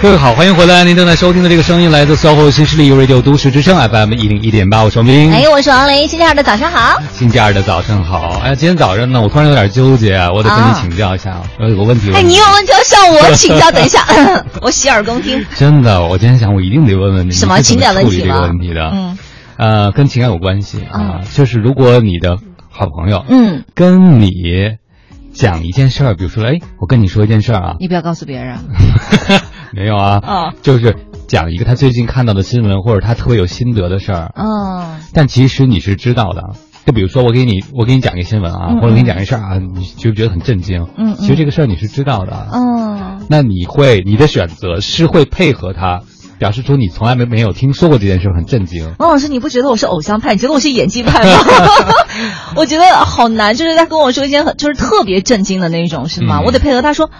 各位好，欢迎回来！您正在收听的这个声音来自 SOHO 新势力 Radio 都市之声 FM 一零一点八，我是王斌。哎，我是王雷。星期二的早上好。星期二的早上好。哎，今天早上呢，我突然有点纠结啊，我得跟你请教一下，我有个问题。哎，你有问题要向我请教，等一下，我洗耳恭听。真的，我今天想，我一定得问问你，什么情感问题这个问题的？嗯，呃，跟情感有关系啊，就是如果你的好朋友，嗯，跟你讲一件事儿，比如说，哎，我跟你说一件事儿啊，你不要告诉别人。没有啊，哦，就是讲一个他最近看到的新闻，或者他特别有心得的事儿，嗯，但其实你是知道的。就比如说，我给你，我给你讲一个新闻啊，或者给你讲一个事儿啊，你就觉得很震惊，嗯，其实这个事儿你是知道的，嗯，那你会，你的选择是会配合他，表示出你从来没没有听说过这件事，很震惊。王老师，你不觉得我是偶像派？你觉得我是演技派吗？我觉得好难，就是他跟我说一件很就是特别震惊的那种，是吗？我得配合他说。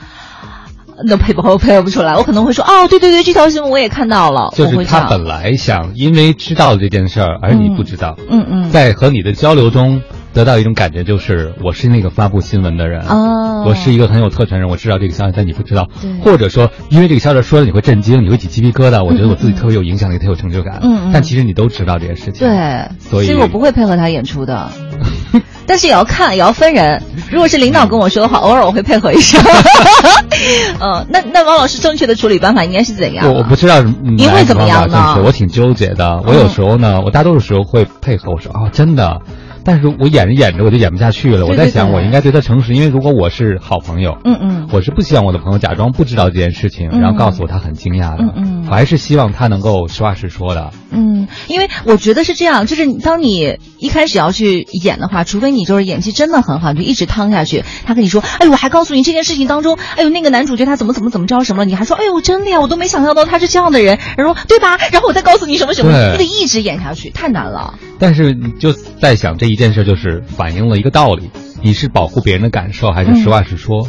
那配不配合不出来，我可能会说哦，对对对，这条新闻我也看到了。就是他本来想因为知道这件事儿，而你不知道。嗯嗯，在和你的交流中得到一种感觉，就是我是那个发布新闻的人，哦，我是一个很有特权人，我知道这个消息，但你不知道。对。或者说，因为这个消息说了你会震惊，你会起鸡皮疙瘩，我觉得我自己特别有影响力，特有成就感。嗯嗯。但其实你都知道这件事情。对。所以我不会配合他演出的。但是也要看，也要分人。如果是领导跟我说的话，偶尔我会配合一下。嗯，那那王老师正确的处理办法应该是怎样？我我不知道您会怎么样呢？我挺纠结的。我有时候呢，我大多数时候会配合。我说啊，真的。但是我演着演着我就演不下去了。我在想，我应该对他诚实，因为如果我是好朋友，嗯嗯，我是不希望我的朋友假装不知道这件事情，然后告诉我他很惊讶的。嗯嗯，我还是希望他能够实话实说的。嗯，因为我觉得是这样，就是当你一开始要去演的话，除非你就是演技真的很好，你就一直趟下去。他跟你说，哎，我还告诉你这件事情当中，哎呦，那个男主角他怎么怎么怎么着什么，你还说，哎呦，真的呀，我都没想象到他是这样的人。然后对吧？然后我再告诉你什么什么，你得一直演下去，太难了。但是你就在想这一件事，就是反映了一个道理：你是保护别人的感受，还是实话实说？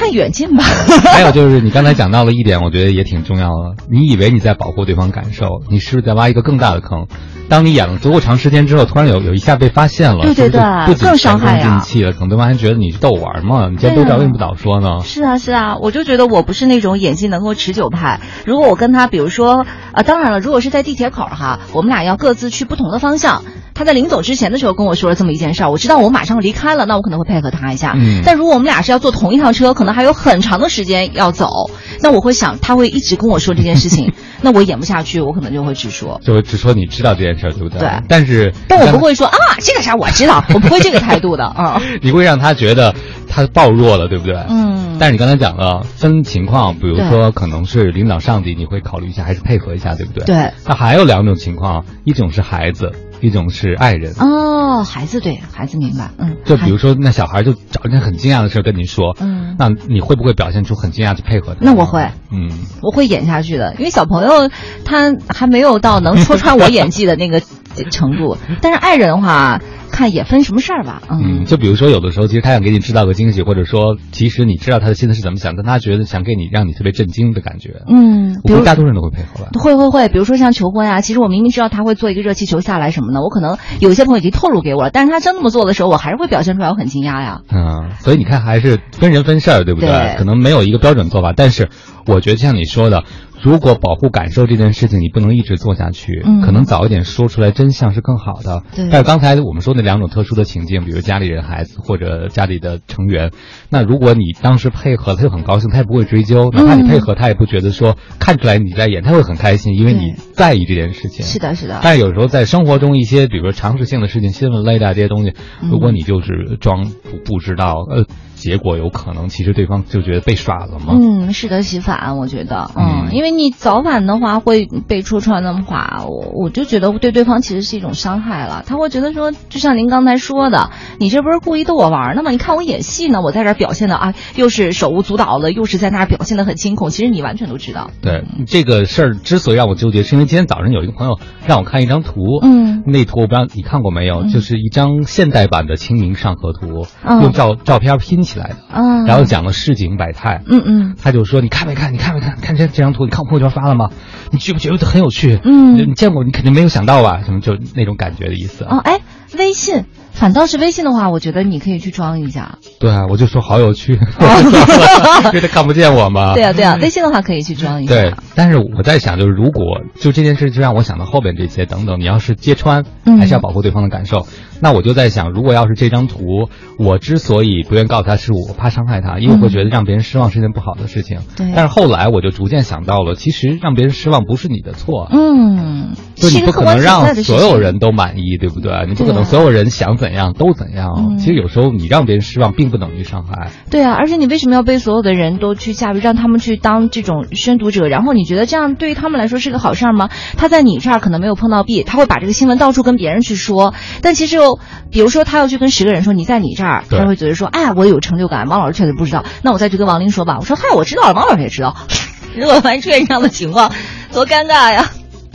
看远近吧。还有就是你刚才讲到了一点，我觉得也挺重要的。你以为你在保护对方感受，你是不是在挖一个更大的坑？当你演了足够长时间之后，突然有有一下被发现了，对对对，更伤害呀！气了，可能对方还觉得你是逗玩嘛？你既然都知道，为什么不早说呢？是啊是啊，我就觉得我不是那种演技能够持久派。如果我跟他，比如说，呃，当然了，如果是在地铁口哈，我们俩要各自去不同的方向。他在临走之前的时候跟我说了这么一件事儿，我知道我马上离开了，那我可能会配合他一下。嗯，但如果我们俩是要坐同一趟车，可能还有很长的时间要走，那我会想他会一直跟我说这件事情，那我演不下去，我可能就会直说，就会直说你知道这件事儿，对不对？对。但是，但我不会说啊，这个事儿我知道，我不会这个态度的啊。你会让他觉得他暴弱了，对不对？嗯。但是你刚才讲了分情况，比如说可能是领导上级，你会考虑一下，还是配合一下，对不对？对。那还有两种情况，一种是孩子。一种是爱人哦，孩子对孩子明白，嗯，就比如说那小孩就找一件很惊讶的事跟您说，嗯，那你会不会表现出很惊讶去配合他？那我会，嗯，我会演下去的，因为小朋友他还没有到能戳穿我演技的那个程度，但是爱人的话。看也分什么事儿吧，嗯，就比如说有的时候，其实他想给你制造个惊喜，或者说其实你知道他的心思是怎么想，但他觉得想给你让你特别震惊的感觉，嗯，我估大多数人都会配合吧，会会会，比如说像求婚呀，其实我明明知道他会做一个热气球下来什么的，我可能有些朋友已经透露给我了，但是他真那么做的时候，我还是会表现出来我很惊讶呀，嗯，所以你看还是分人分事儿，对不对？可能没有一个标准做法，但是我觉得像你说的。如果保护感受这件事情你不能一直做下去，可能早一点说出来真相是更好的。但是刚才我们说那两种特殊的情境，比如家里人、孩子或者家里的成员，那如果你当时配合，他就很高兴，他也不会追究，哪怕你配合，他也不觉得说看出来你在演，他会很开心，因为你在意这件事情。是的，是的。但是有时候在生活中一些，比如说常识性的事情、新闻类的这些东西，如果你就是装不不知道，呃。结果有可能，其实对方就觉得被耍了嘛？嗯，适得其反，我觉得，嗯，因为你早晚的话会被戳穿的话，我我就觉得对对方其实是一种伤害了。他会觉得说，就像您刚才说的，你这不是故意逗我玩呢吗？你看我演戏呢，我在这表现的啊，又是手舞足蹈的，又是在那儿表现的很惊恐。其实你完全都知道。对这个事儿之所以让我纠结，是因为今天早上有一个朋友让我看一张图，嗯，那图我不知道你看过没有，就是一张现代版的《清明上河图》，用照照片拼起。来的，嗯，然后讲了市井百态，嗯嗯，他就说你看没看？你看没看？看这这张图，你看我朋友圈发了吗？你觉不觉得很有趣？嗯，你见过？你肯定没有想到吧？什么就那种感觉的意思。哦，哎，微信。反倒是微信的话，我觉得你可以去装一下。对啊，我就说好有趣，因为他看不见我嘛。对啊，对啊，微信的话可以去装一下。对，但是我在想，就是如果就这件事，就让我想到后边这些等等，你要是揭穿，还是要保护对方的感受。那我就在想，如果要是这张图，我之所以不愿告诉他是我怕伤害他，因为我会觉得让别人失望是件不好的事情。对。但是后来我就逐渐想到了，其实让别人失望不是你的错。嗯。就你不可能让所有人都满意，对不对？你不可能所有人想怎样都怎样。其实有时候你让别人失望，并不等于伤害。对啊，而且你为什么要被所有的人都去驾驭，让他们去当这种宣读者？然后你觉得这样对于他们来说是个好事儿吗？他在你这儿可能没有碰到壁，他会把这个新闻到处跟别人去说。但其实又，比如说。他要去跟十个人说你在你这儿，他会觉得说，哎呀，我有成就感。王老师确实不知道，那我再去跟王林说吧。我说，嗨，我知道了，王老师也知道。如果万一出现这样的情况，多尴尬呀！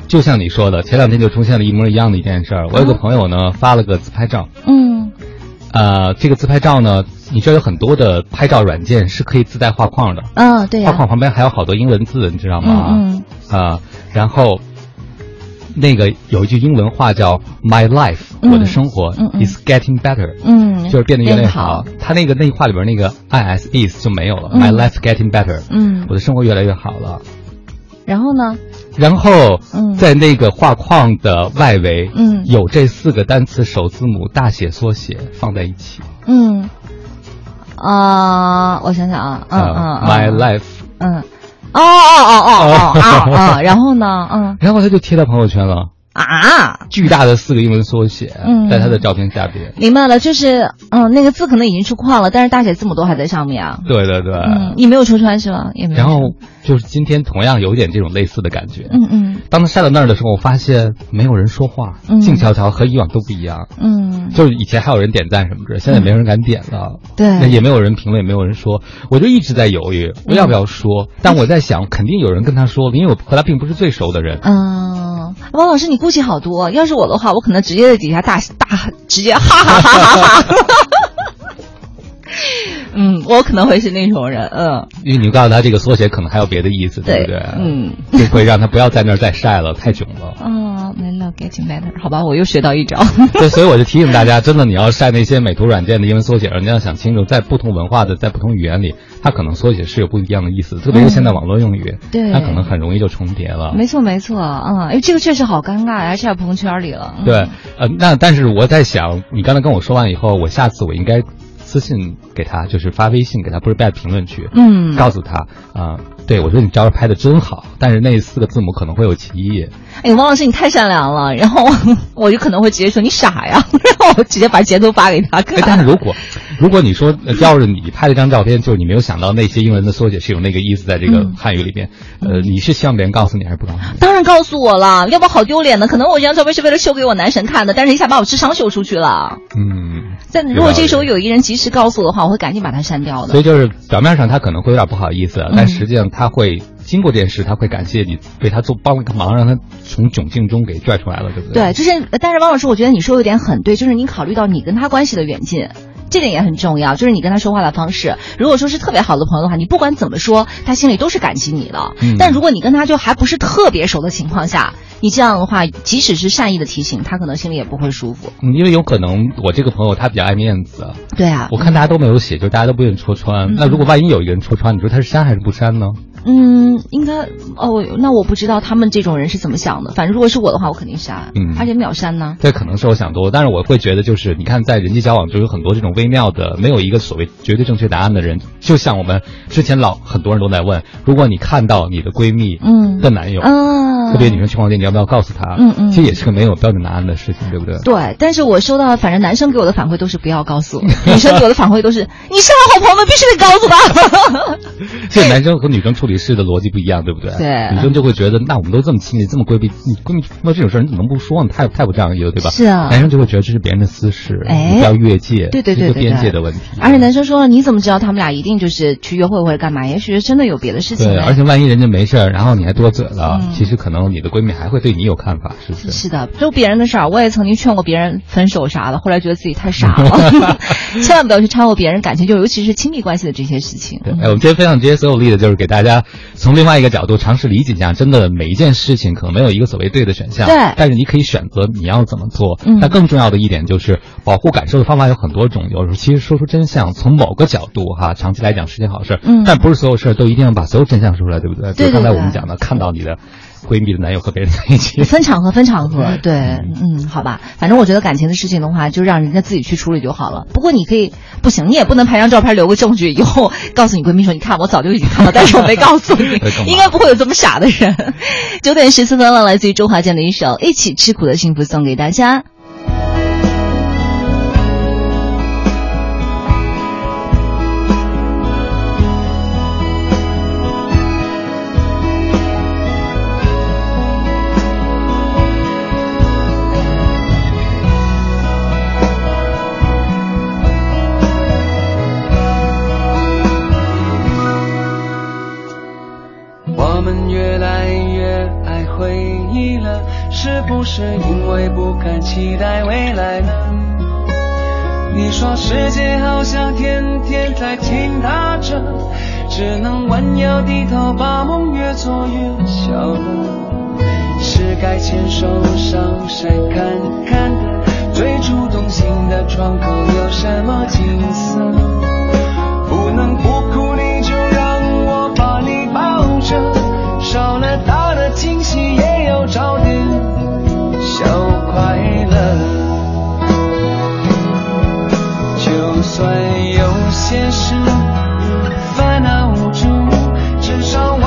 就像你说的，前两天就出现了一模一样的一件事儿。我有个朋友呢，发了个自拍照。嗯。呃，这个自拍照呢，你知道有很多的拍照软件是可以自带画框的。嗯，对。画框旁边还有好多英文字，你知道吗？嗯。啊，然后。那个有一句英文话叫 "My life"，我的生活 is getting better，嗯，就是变得越来越好。他那个那话里边那个 "is" is 就没有了，My life getting better，嗯，我的生活越来越好了。然后呢？然后在那个画框的外围，嗯，有这四个单词首字母大写缩写放在一起。嗯，啊，我想想啊，嗯嗯，My life，嗯。哦哦哦哦哦 啊啊！然后呢？嗯，然后他就贴到朋友圈了。啊！巨大的四个英文缩写，在他的照片下边。明白了，就是嗯，那个字可能已经出框了，但是大写字母都还在上面啊。对对对，嗯，你没有戳穿是吗？也没有。然后就是今天同样有点这种类似的感觉。嗯嗯。当他晒到那儿的时候，我发现没有人说话，静悄悄，和以往都不一样。嗯。就是以前还有人点赞什么的，现在没有人敢点了。对。也没有人评论，也没有人说，我就一直在犹豫，我要不要说？但我在想，肯定有人跟他说了，因为我和他并不是最熟的人。嗯，王老师，你顾忌好多，要。是我的话，我可能直接在底下大大直接哈哈哈哈哈哈。嗯，我可能会是那种人，嗯。因为你告诉他这个缩写可能还有别的意思，对不对？嗯。就会让他不要在那儿再晒了，太囧了。哦，my love getting better，好吧，我又学到一招。对，所以我就提醒大家，真的，你要晒那些美图软件的英文缩写，你要想清楚，在不同文化的，在不同语言里。它可能缩写是有不一样的意思，特别是现在网络用语，对，它可能很容易就重叠了。没错，没错，嗯，哎，这个确实好尴尬，而且在朋友圈里了。对，呃，那但是我在想，你刚才跟我说完以后，我下次我应该私信给他，就是发微信给他，不是在评论区，嗯，告诉他啊。对，我说你照片拍的真好，但是那四个字母可能会有歧义。哎，王老师你太善良了，然后我就可能会直接说你傻呀，然后我直接把截图发给他。但是如果如果你说要是你拍了张照片，就是你没有想到那些英文的缩写是有那个意思在这个汉语里边，呃，你是希望别人告诉你还是不告诉你？当然告诉我了，要不好丢脸呢。可能我这张照片是为了秀给我男神看的，但是一下把我智商秀出去了。嗯。但如果这时候有一个人及时告诉我的话，我会赶紧把它删掉的。所以就是表面上他可能会有点不好意思，但实际上他会。经过这件事，他会感谢你为他做帮了个忙，让他从窘境中给拽出来了，对不对？对，就是，但是王老师，我觉得你说有点很对，就是你考虑到你跟他关系的远近，这点也很重要。就是你跟他说话的方式，如果说是特别好的朋友的话，你不管怎么说，他心里都是感激你的。嗯。但如果你跟他就还不是特别熟的情况下，你这样的话，即使是善意的提醒，他可能心里也不会舒服。嗯，因为有可能我这个朋友他比较爱面子。对啊。我看大家都没有写，就大家都不愿意戳穿。那如果万一有一个人戳穿，你说他是删还是不删呢？嗯，应该哦，那我不知道他们这种人是怎么想的。反正如果是我的话，我肯定删，嗯，而且秒删呢。这可能是我想多，但是我会觉得，就是你看，在人际交往中有很多这种微妙的，没有一个所谓绝对正确答案的人。就像我们之前老很多人都在问，如果你看到你的闺蜜嗯的男友嗯特别女生去逛街，你要不要告诉他？嗯嗯，其实也是个没有标准答案的事情，对不对？对，但是我收到，反正男生给我的反馈都是不要告诉，女生给我的反馈都是你是我好朋友们，必须得告诉他。这男生和女生处理事的逻辑不一样。对不对？对，女生就会觉得，那我们都这么亲密，这么规避，你闺蜜碰到这种事儿，你怎么能不说呢？太太不仗义了，对吧？是啊。男生就会觉得这是别人的私事，哎，不要越界，对对对对，边界的问题。而且男生说了，你怎么知道他们俩一定就是去约会或者干嘛？也许真的有别的事情。对，而且万一人家没事儿，然后你还多嘴了，其实可能。能你的闺蜜还会对你有看法，是不是？是的，就别人的事儿，我也曾经劝过别人分手啥的，后来觉得自己太傻了，千万不要去掺和别人感情，就尤其是亲密关系的这些事情。对，哎，我们今天分享这些所有例子，就是给大家从另外一个角度尝试理解一下，真的每一件事情可能没有一个所谓对的选项，对，但是你可以选择你要怎么做。嗯，但更重要的一点就是保护感受的方法有很多种，有时候其实说出真相，从某个角度哈，长期来讲是件好事，嗯，但不是所有事儿都一定要把所有真相说出来，对不对？对，刚才我们讲的，看到你的。闺蜜的男友和别人在一起，分场合，分场合，对，嗯，好吧，反正我觉得感情的事情的话，就让人家自己去处理就好了。不过你可以，不行，你也不能拍张照片留个证据，以后告诉你闺蜜说，你看我早就已经看了，但是我没告诉你，应该不会有这么傻的人。九点十四分了，来自于周华健的一首《一起吃苦的幸福》送给大家。期待未来呢？你说世界好像天天在倾塌着，只能弯腰低头，把梦越做越小了。是该牵手上山看看的，最初动心的窗口有什么景色？不能不哭，你就让我把你抱着，少了大的惊喜，也有找点。小快乐，就算有些事烦恼无助，至少我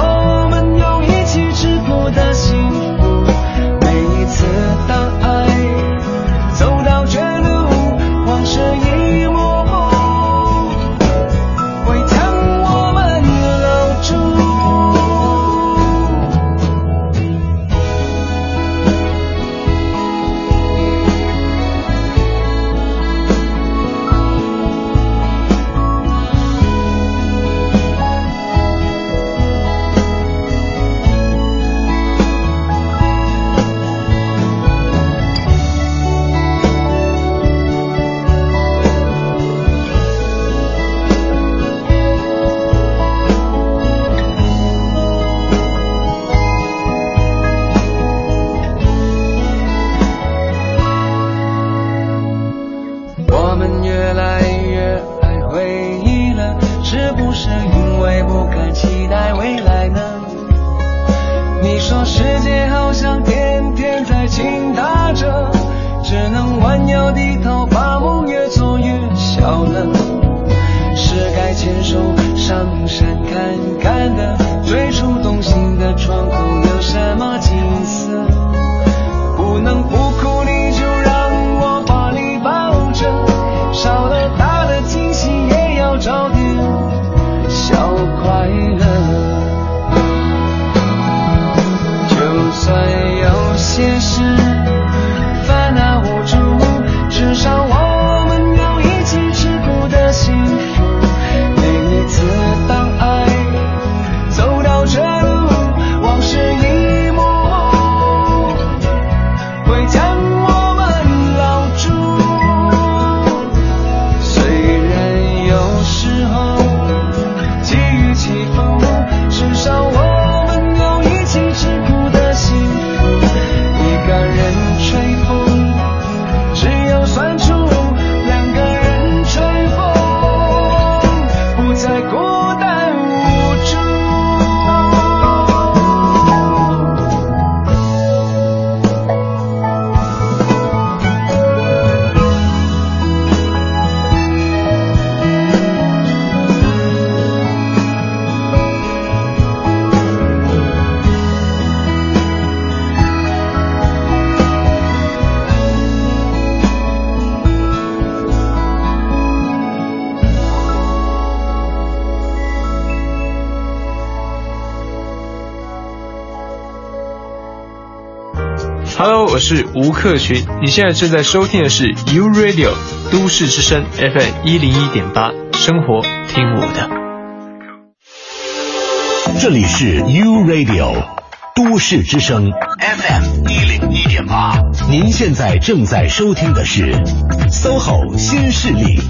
是吴克群，你现在正在收听的是 U Radio 都市之声 FM 一零一点八，生活听我的。这里是 U Radio 都市之声 FM 一零一点八，您现在正在收听的是 SOHO 新势力。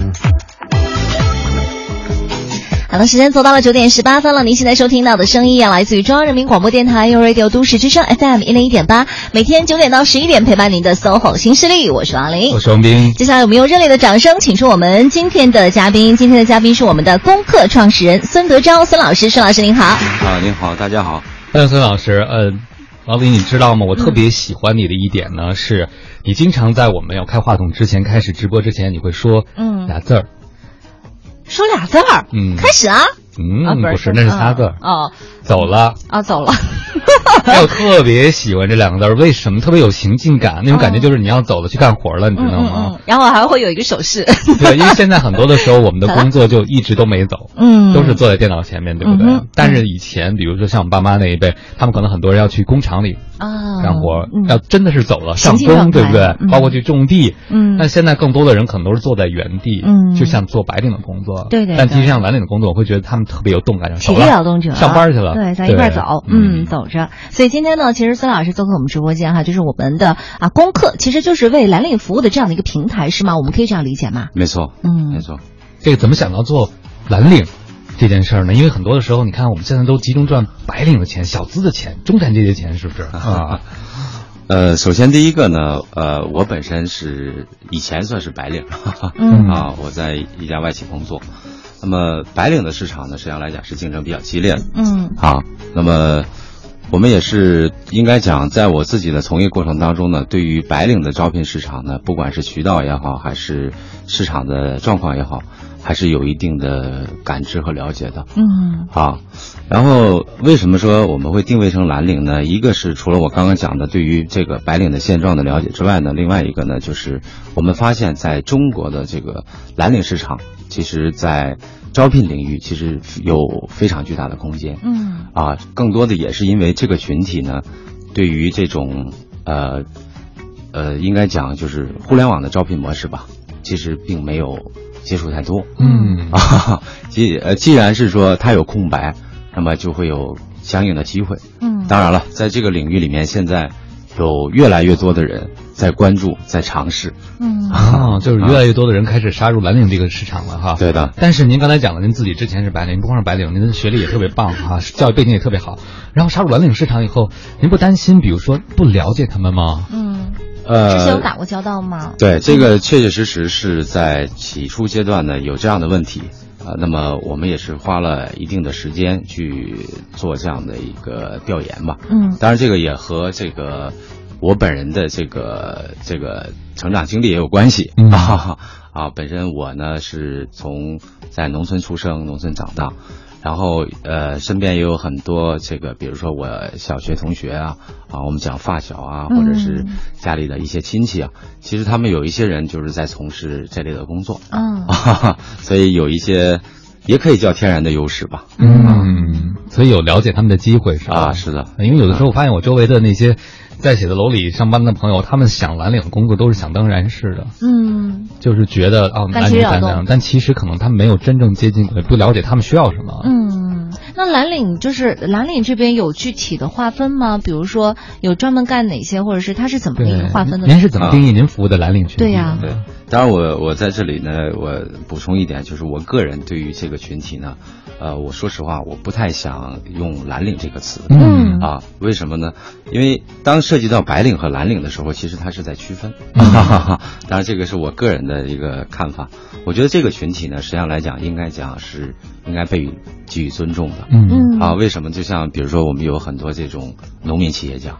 好的，时间走到了九点十八分了。您现在收听到的声音啊，来自于中央人民广播电台 u Radio 都市之声 FM 一零一点八，每天九点到十一点陪伴您的 SOHO 新势力，我是王琳，我是王斌。接下来我们用热烈的掌声，请出我们今天的嘉宾。今天的嘉宾是我们的功课创始人孙德昭，孙老师，孙老师您好。啊，您好，大家好。欢迎孙老师。嗯，王林，你知道吗？我特别喜欢你的一点呢，是你经常在我们要开话筒之前、开始直播之前，你会说嗯俩字儿。说俩字儿，嗯，开始啊，嗯，不是，那是仨字儿，哦，走了，啊，走了。哎，我特别喜欢这两个字儿，为什么？特别有情境感，那种感觉就是你要走了，去干活了，你知道吗？然后还会有一个手势。对，因为现在很多的时候，我们的工作就 一直都没走，嗯，都是坐在电脑前面，对不对？但是以前，比如说像我爸妈那一辈，他们可能很多人要去工厂里啊干活，要真的是走了上工，对不对？包括去种地，嗯。但现在更多的人可能都是坐在原地，嗯，就像做白领的工作，对对。但其实像蓝领的工作，我会觉得他们特别有动感，体力劳动者上班去了，对，咱一块走，嗯，走着。所以今天呢，其实孙老师做客我们直播间哈，就是我们的啊功课，其实就是为蓝领服务的这样的一个平台，是吗？我们可以这样理解吗？没错，嗯，没错。这个怎么想到做蓝领这件事儿呢？因为很多的时候，你看我们现在都集中赚白领的钱、小资的钱、中产阶级钱，是不是啊？呃，首先第一个呢，呃，我本身是以前算是白领，嗯 啊，我在一家外企工作。那么白领的市场呢，实际上来讲是竞争比较激烈的，嗯，啊，那么我们也是应该讲，在我自己的从业过程当中呢，对于白领的招聘市场呢，不管是渠道也好，还是市场的状况也好，还是有一定的感知和了解的，嗯，啊，然后为什么说我们会定位成蓝领呢？一个是除了我刚刚讲的对于这个白领的现状的了解之外呢，另外一个呢，就是我们发现在中国的这个蓝领市场。其实，在招聘领域，其实有非常巨大的空间。嗯，啊，更多的也是因为这个群体呢，对于这种呃呃，应该讲就是互联网的招聘模式吧，其实并没有接触太多。嗯啊，既呃，既然是说它有空白，那么就会有相应的机会。嗯，当然了，在这个领域里面，现在有越来越多的人。在关注，在尝试，嗯啊，就是越来越多的人开始杀入蓝领这个市场了哈。对的。但是您刚才讲了，您自己之前是白领，不光是白领，您的学历也特别棒哈，教育背景也特别好。然后杀入蓝领市场以后，您不担心，比如说不了解他们吗？嗯，呃，之前有打过交道吗？对，这个确确实实是在起初阶段呢有这样的问题啊。那么我们也是花了一定的时间去做这样的一个调研吧。嗯，当然这个也和这个。我本人的这个这个成长经历也有关系啊 啊！本身我呢是从在农村出生，农村长大，然后呃身边也有很多这个，比如说我小学同学啊啊，我们讲发小啊，或者是家里的一些亲戚啊，其实他们有一些人就是在从事这类的工作，嗯，所以有一些也可以叫天然的优势吧，嗯，所以有了解他们的机会是吧？啊，是的，因为有的时候我发现我周围的那些。在写字楼里上班的朋友，他们想蓝领工作都是想当然是的，嗯，就是觉得哦，男女平等，但其实可能他们没有真正接近，不了解他们需要什么。嗯，那蓝领就是蓝领这边有具体的划分吗？比如说有专门干哪些，或者是他是怎么一个划分的？您是怎么定义您服务的蓝领群体？对呀，对。当然，我我在这里呢，我补充一点，就是我个人对于这个群体呢，呃，我说实话，我不太想用蓝领这个词。嗯啊，为什么呢？因为当涉及到白领和蓝领的时候，其实它是在区分。哈哈哈当然，这个是我个人的一个看法。我觉得这个群体呢，实际上来讲，应该讲是应该被给予尊重的。嗯啊，为什么？就像比如说，我们有很多这种农民企业家。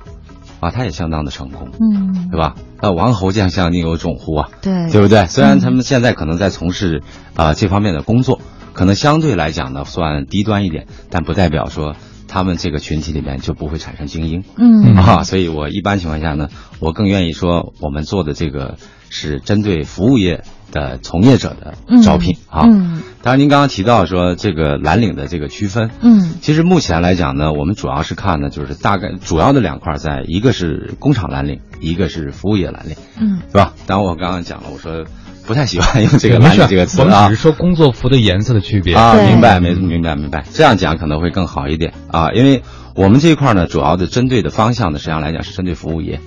啊，他也相当的成功，嗯，对吧？那王侯将相宁有种乎啊？对，对不对？虽然他们现在可能在从事啊这方面的工作，可能相对来讲呢算低端一点，但不代表说他们这个群体里面就不会产生精英，嗯啊，所以我一般情况下呢，我更愿意说我们做的这个是针对服务业。的从业者的招聘啊，嗯，当然您刚刚提到说这个蓝领的这个区分，嗯，其实目前来讲呢，我们主要是看呢，就是大概主要的两块在，一个是工厂蓝领，一个是服务业蓝领，嗯，是吧？当然我刚刚讲了，我说不太喜欢用这个 蓝领这个词啊，只是说工作服的颜色的区别。啊，明白没？明白明白，这样讲可能会更好一点。啊，因为我们这一块呢，主要的针对的方向呢，实际上来讲是针对服务业。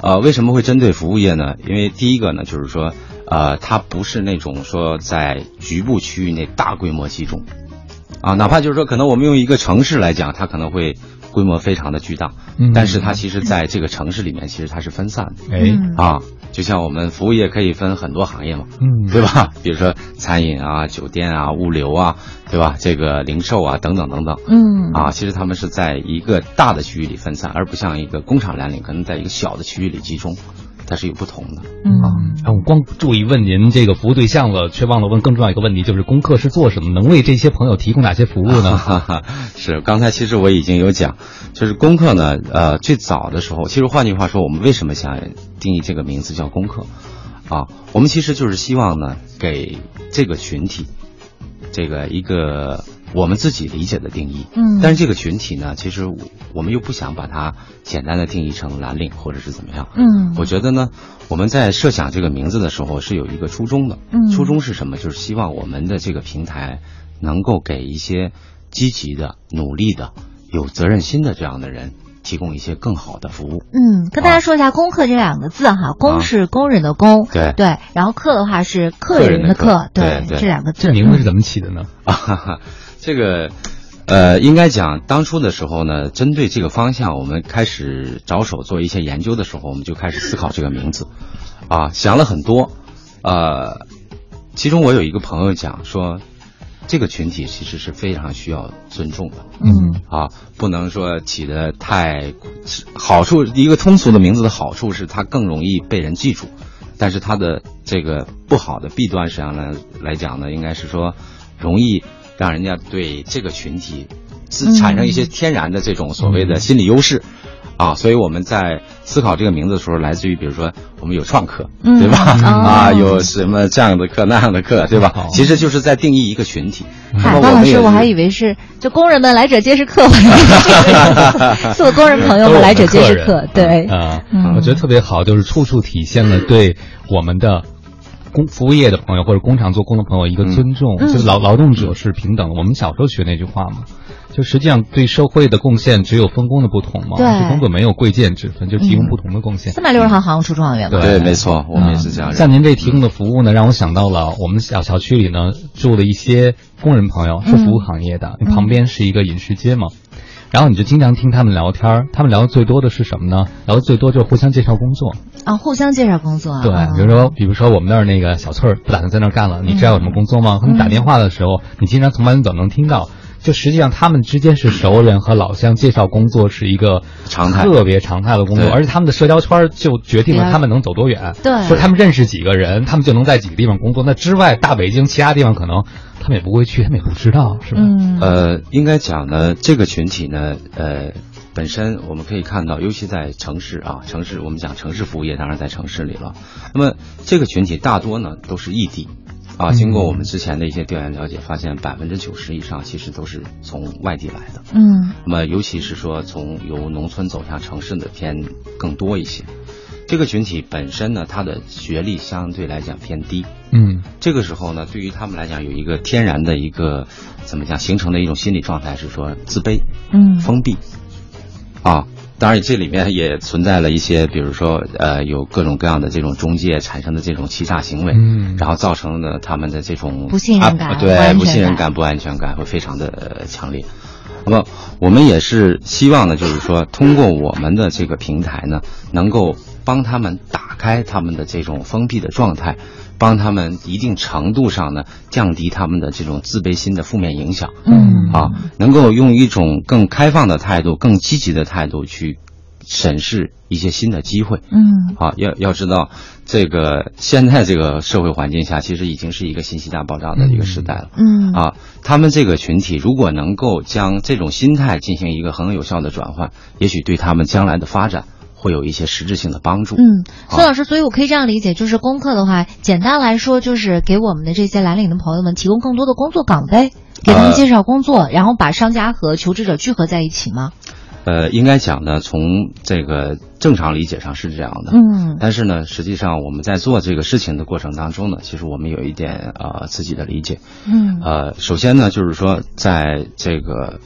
呃，为什么会针对服务业呢？因为第一个呢，就是说，呃，它不是那种说在局部区域内大规模集中，啊，哪怕就是说，可能我们用一个城市来讲，它可能会规模非常的巨大，嗯，但是它其实在这个城市里面，其实它是分散的，哎，啊。就像我们服务业可以分很多行业嘛，嗯，对吧？比如说餐饮啊、酒店啊、物流啊，对吧？这个零售啊等等等等，嗯，啊，其实他们是在一个大的区域里分散，而不像一个工厂蓝领可能在一个小的区域里集中。它是有不同的，嗯，我光注意问您这个服务对象了，却忘了问更重要一个问题，就是功课是做什么，能为这些朋友提供哪些服务呢？是，刚才其实我已经有讲，就是功课呢，呃，最早的时候，其实换句话说，我们为什么想定义这个名字叫功课？啊，我们其实就是希望呢，给这个群体，这个一个。我们自己理解的定义，嗯，但是这个群体呢，其实我们又不想把它简单的定义成蓝领或者是怎么样，嗯，我觉得呢，我们在设想这个名字的时候是有一个初衷的，嗯，初衷是什么？就是希望我们的这个平台能够给一些积极的、努力的、有责任心的这样的人。提供一些更好的服务。嗯，跟大家说一下“功课”这两个字哈，“工”是工人的“工”，对对，然后“客”的话是客人的“客”，对这两个字。这名字是怎么起的呢？啊，这个，呃，应该讲当初的时候呢，针对这个方向，我们开始着手做一些研究的时候，我们就开始思考这个名字，啊，想了很多，呃，其中我有一个朋友讲说。这个群体其实是非常需要尊重的，嗯，啊，不能说起的太好处。一个通俗的名字的好处是它更容易被人记住，但是它的这个不好的弊端实际上呢来讲呢，应该是说容易让人家对这个群体自产生一些天然的这种所谓的心理优势。啊，所以我们在思考这个名字的时候，来自于比如说我们有创客，对吧？啊，有什么这样的课那样的课，对吧？其实就是在定义一个群体。嗨高老师，我还以为是就工人们来者皆是客，做工人朋友们来者皆是客，对啊，我觉得特别好，就是处处体现了对我们的工服务业的朋友或者工厂做工的朋友一个尊重，就劳劳动者是平等的。我们小时候学那句话嘛。就实际上对社会的贡献只有分工的不同嘛，对，工作没有贵贱之分，就提供不同的贡献。三百六十行，行行出状元嘛。对，没错，我们也是这样。像您这提供的服务呢，让我想到了我们小小区里呢住的一些工人朋友，是服务行业的，旁边是一个饮食街嘛，然后你就经常听他们聊天，他们聊的最多的是什么呢？聊的最多就是互相介绍工作啊，互相介绍工作。对，比如说，比如说我们那儿那个小翠儿不打算在那儿干了，你知道有什么工作吗？他们打电话的时候，你经常从门走能听到。就实际上，他们之间是熟人和老乡，介绍工作是一个常态，特别常态的工作。而且他们的社交圈就决定了他们能走多远。对，说他们认识几个人，他们就能在几个地方工作。那之外，大北京其他地方可能他们也不会去，他们也不知道，是吧？呃，应该讲呢，这个群体呢，呃，本身我们可以看到，尤其在城市啊，城市我们讲城市服务业，当然在城市里了。那么这个群体大多呢都是异地。啊，经过我们之前的一些调研了解，发现百分之九十以上其实都是从外地来的。嗯，那么尤其是说从由农村走向城市的偏更多一些。这个群体本身呢，他的学历相对来讲偏低。嗯，这个时候呢，对于他们来讲，有一个天然的一个怎么讲形成的一种心理状态是说自卑，嗯，封闭，啊。当然，这里面也存在了一些，比如说，呃，有各种各样的这种中介产生的这种欺诈行为，嗯，然后造成了他们的这种不信任感，对，不信任感、不安全感会非常的强烈。那么，我们也是希望呢，就是说，通过我们的这个平台呢，能够帮他们打开他们的这种封闭的状态。帮他们一定程度上呢，降低他们的这种自卑心的负面影响。嗯，啊，能够用一种更开放的态度、更积极的态度去审视一些新的机会。嗯，啊，要要知道，这个现在这个社会环境下，其实已经是一个信息大爆炸的一个时代了。嗯，啊，他们这个群体如果能够将这种心态进行一个很有效的转换，也许对他们将来的发展。会有一些实质性的帮助。嗯，孙老师，所以我可以这样理解，就是功课的话，简单来说就是给我们的这些蓝领的朋友们提供更多的工作岗位，给他们介绍工作，然后把商家和求职者聚合在一起吗？呃，应该讲呢，从这个正常理解上是这样的。嗯，但是呢，实际上我们在做这个事情的过程当中呢，其实我们有一点呃自己的理解。嗯，呃，首先呢，就是说在这个。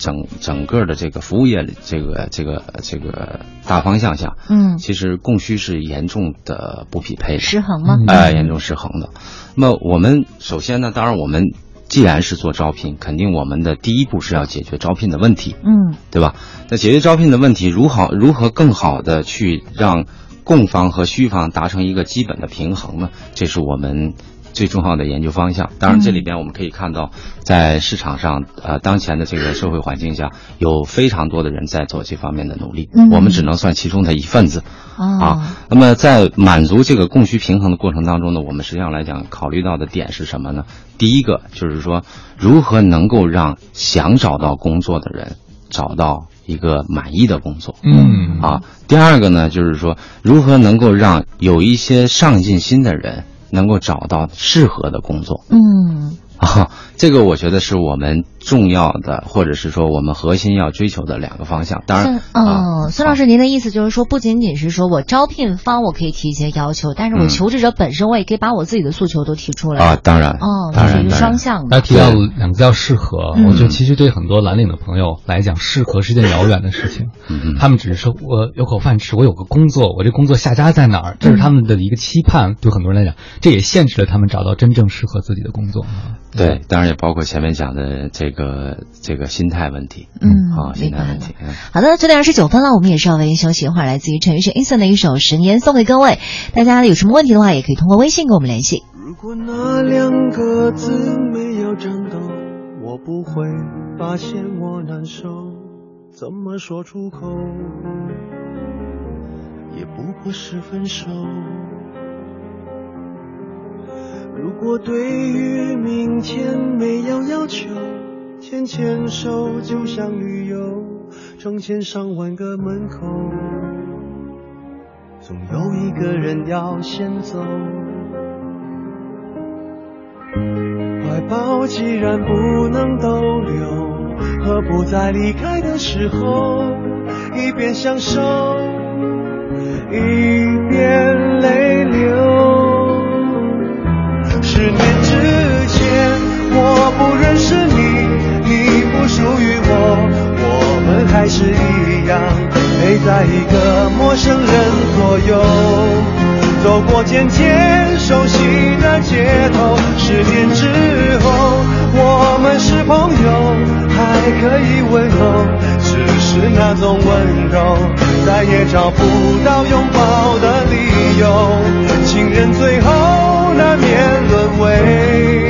整整个的这个服务业这个这个这个大方向下，嗯，其实供需是严重的不匹配，失衡吗？哎，严重失衡的。那么我们首先呢，当然我们既然是做招聘，肯定我们的第一步是要解决招聘的问题，嗯，对吧？那解决招聘的问题，如何如何更好的去让供方和需方达成一个基本的平衡呢？这是我们。最重要的研究方向，当然这里边我们可以看到，在市场上，呃，当前的这个社会环境下，有非常多的人在做这方面的努力，我们只能算其中的一份子，啊。那么在满足这个供需平衡的过程当中呢，我们实际上来讲，考虑到的点是什么呢？第一个就是说，如何能够让想找到工作的人找到一个满意的工作，嗯，啊。第二个呢，就是说，如何能够让有一些上进心的人。能够找到适合的工作，嗯，啊，这个我觉得是我们。重要的，或者是说我们核心要追求的两个方向。当然，嗯，孙老师，您的意思就是说，不仅仅是说我招聘方我可以提一些要求，但是我求职者本身我也可以把我自己的诉求都提出来啊。当然，哦，当然，是双向的。他提到两个叫适合，我觉得其实对很多蓝领的朋友来讲，适合是件遥远的事情。嗯他们只是说我有口饭吃，我有个工作，我这工作下家在哪儿，这是他们的一个期盼。对很多人来讲，这也限制了他们找到真正适合自己的工作。对，当然也包括前面讲的这个。这个心态问题，嗯，好，心态问题。好的，九点二十九分了，我们也是要为您休息一会儿。来自于陈奕迅 Eason 的一首《十年》送给各位。大家有什么问题的话，也可以通过微信跟我们联系。如果那两个字没有颤抖，我不会发现我难受，怎么说出口，也不过是分手。如果对于明天没有要求。牵牵手就像旅游，成千上万个门口，总有一个人要先走。怀抱既然不能逗留，何不在离开的时候，一边享受，一边泪不认识你。你不属于我，我们还是一样陪在一个陌生人左右，走过渐渐熟悉的街头。十年之后，我们是朋友，还可以问候，只是那种温柔再也找不到拥抱的理由。情人最后难免沦为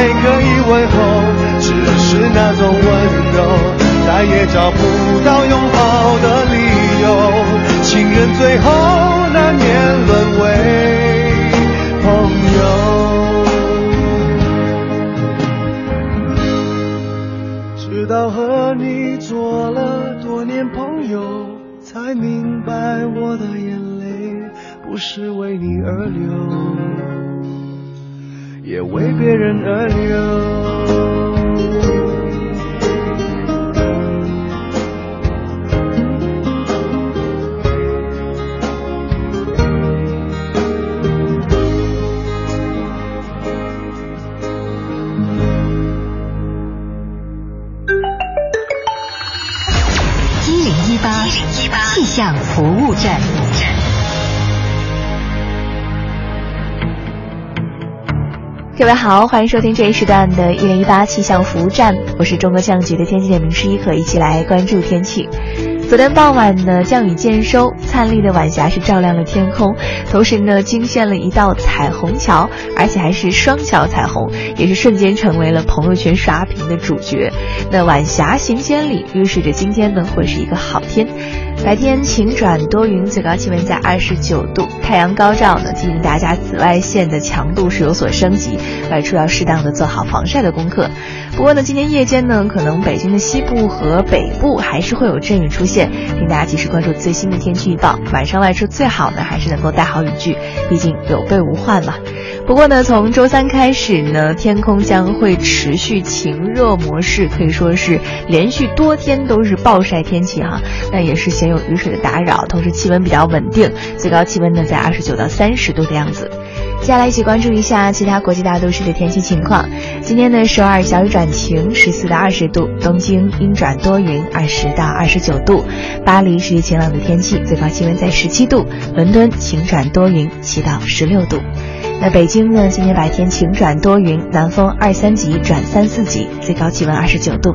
还可以问候，只是那种温柔，再也找不到拥抱的理由。情人最后各位好，欢迎收听这一时段的“一零一八气象服务站”，我是中国气象局的天气点名师一可，一起来关注天气。昨天傍晚呢，降雨渐收，灿丽的晚霞是照亮了天空，同时呢，惊现了一道彩虹桥，而且还是双桥彩虹，也是瞬间成为了朋友圈刷屏的主角。那晚霞行千里，预示着今天呢会是一个好天。白天晴转多云，最高气温在二十九度，太阳高照呢，提醒大家紫外线的强度是有所升级，外出要适当的做好防晒的功课。不过呢，今天夜间呢，可能北京的西部和北部还是会有阵雨出现，请大家及时关注最新的天气预报。晚上外出最好呢，还是能够带好雨具，毕竟有备无患嘛。不过呢，从周三开始呢，天空将会持续晴热模式，可以说是连续多天都是暴晒天气哈。那也是鲜有雨水的打扰，同时气温比较稳定，最高气温呢在二十九到三十度的样子。接下来一起关注一下其他国际大都市的天气情况。今天呢，首尔小雨转晴，十四到二十度；东京阴转多云，二十到二十九度；巴黎是晴朗的天气，最高气温在十七度；伦敦晴转多云，七到十六度。那北京呢，今天白天晴转多云，南风二三级转三四级，最高气温二十九度。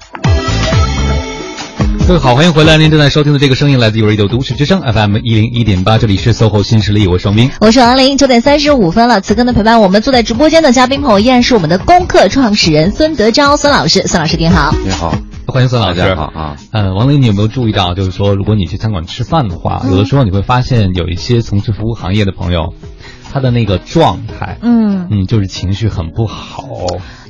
各位好，欢迎回来！您正在收听的这个声音来自于 Radio 都市之声 FM 一零一点八，这里是 SOHO 新势力，我是王斌，我是王林。九点三十五分了，此刻呢陪伴我们坐在直播间的嘉宾朋友依然是我们的功课创始人孙德昭孙老师，孙老师您好，你好，欢迎孙老师，好啊。嗯，王林，你有没有注意到，就是说，如果你去餐馆吃饭的话，有的时候你会发现有一些从事服务行业的朋友，他的那个状态，嗯嗯，就是情绪很不好。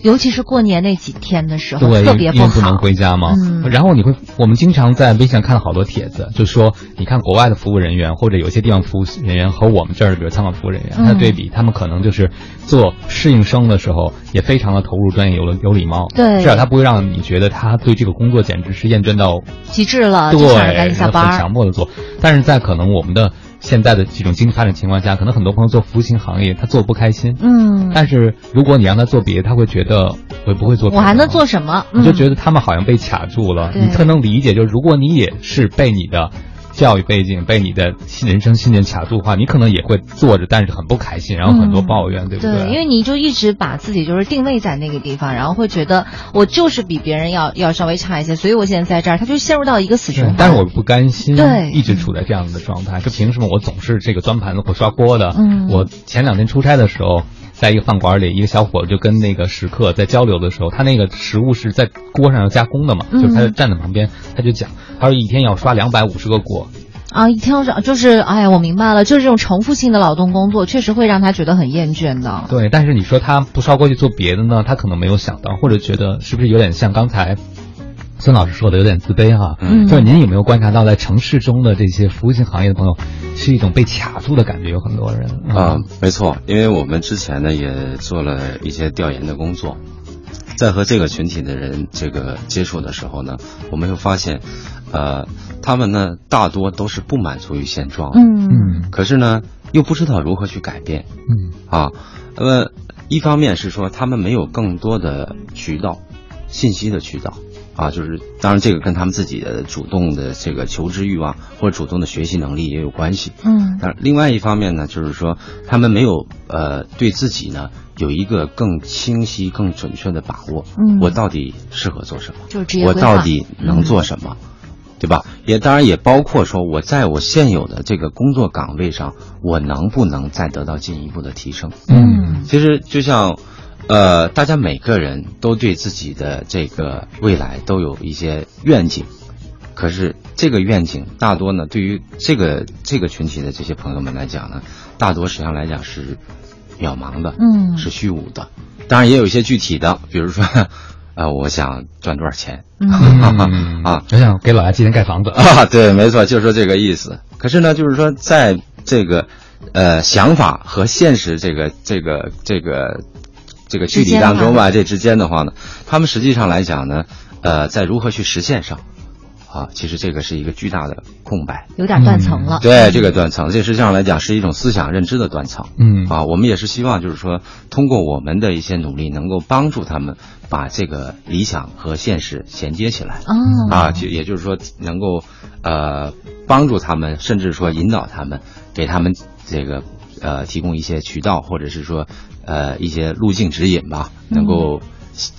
尤其是过年那几天的时候，特别不好，不能回家嘛。然后你会，我们经常在微信上看到好多帖子，就说你看国外的服务人员或者有些地方服务人员和我们这儿，比如餐馆服务人员，他对比，他们可能就是做适应生的时候也非常的投入、专业、有了有礼貌。对，至少他不会让你觉得他对这个工作简直是厌倦到极致了，对，赶紧下班，很强迫的做。但是在可能我们的。现在的这种经济发展情况下，可能很多朋友做服务型行业，他做不开心。嗯，但是如果你让他做别的，他会觉得我不会做。我还能做什么？你就觉得他们好像被卡住了。你特能理解，就是如果你也是被你的。教育背景被你的人生信念卡住的话，你可能也会坐着，但是很不开心，然后很多抱怨，对不对？对，因为你就一直把自己就是定位在那个地方，然后会觉得我就是比别人要要稍微差一些，所以我现在在这儿，他就陷入到一个死循环。但是我不甘心，对，一直处在这样的状态，就凭什么我总是这个端盘子或刷锅的？嗯，我前两天出差的时候。在一个饭馆里，一个小伙子就跟那个食客在交流的时候，他那个食物是在锅上要加工的嘛，就是他就站在旁边，他就讲，他说一天要刷两百五十个锅，啊，一天要刷，就是，哎呀，我明白了，就是这种重复性的劳动工作，确实会让他觉得很厌倦的。对，但是你说他不刷锅去做别的呢，他可能没有想到，或者觉得是不是有点像刚才。孙老师说的有点自卑哈，嗯，就是您有没有观察到，在城市中的这些服务性行业的朋友，是一种被卡住的感觉，有很多人啊，没错，因为我们之前呢也做了一些调研的工作，在和这个群体的人这个接触的时候呢，我们又发现，呃，他们呢大多都是不满足于现状，嗯嗯，可是呢又不知道如何去改变，嗯。啊，那么一方面是说他们没有更多的渠道，信息的渠道。啊，就是当然，这个跟他们自己的主动的这个求知欲望或者主动的学习能力也有关系。嗯，但另外一方面呢，就是说他们没有呃对自己呢有一个更清晰、更准确的把握。嗯，我到底适合做什么？就我到底能做什么？对吧？也当然也包括说我在我现有的这个工作岗位上，我能不能再得到进一步的提升？嗯，其实就像。呃，大家每个人都对自己的这个未来都有一些愿景，可是这个愿景大多呢，对于这个这个群体的这些朋友们来讲呢，大多实际上来讲是渺茫的，嗯，是虚无的。当然也有一些具体的，比如说，呃，我想赚多少钱，啊，我想给老家今年盖房子啊，对，没错，就是说这个意思。可是呢，就是说在这个呃想法和现实这个这个这个这个具体当中吧，这之间的话呢，他们实际上来讲呢，呃，在如何去实现上。啊，其实这个是一个巨大的空白，有点断层了。对，这个断层，这实际上来讲是一种思想认知的断层。嗯，啊，我们也是希望，就是说，通过我们的一些努力，能够帮助他们把这个理想和现实衔接起来。哦，啊，就也就是说，能够呃帮助他们，甚至说引导他们，给他们这个呃提供一些渠道，或者是说呃一些路径指引吧，能够。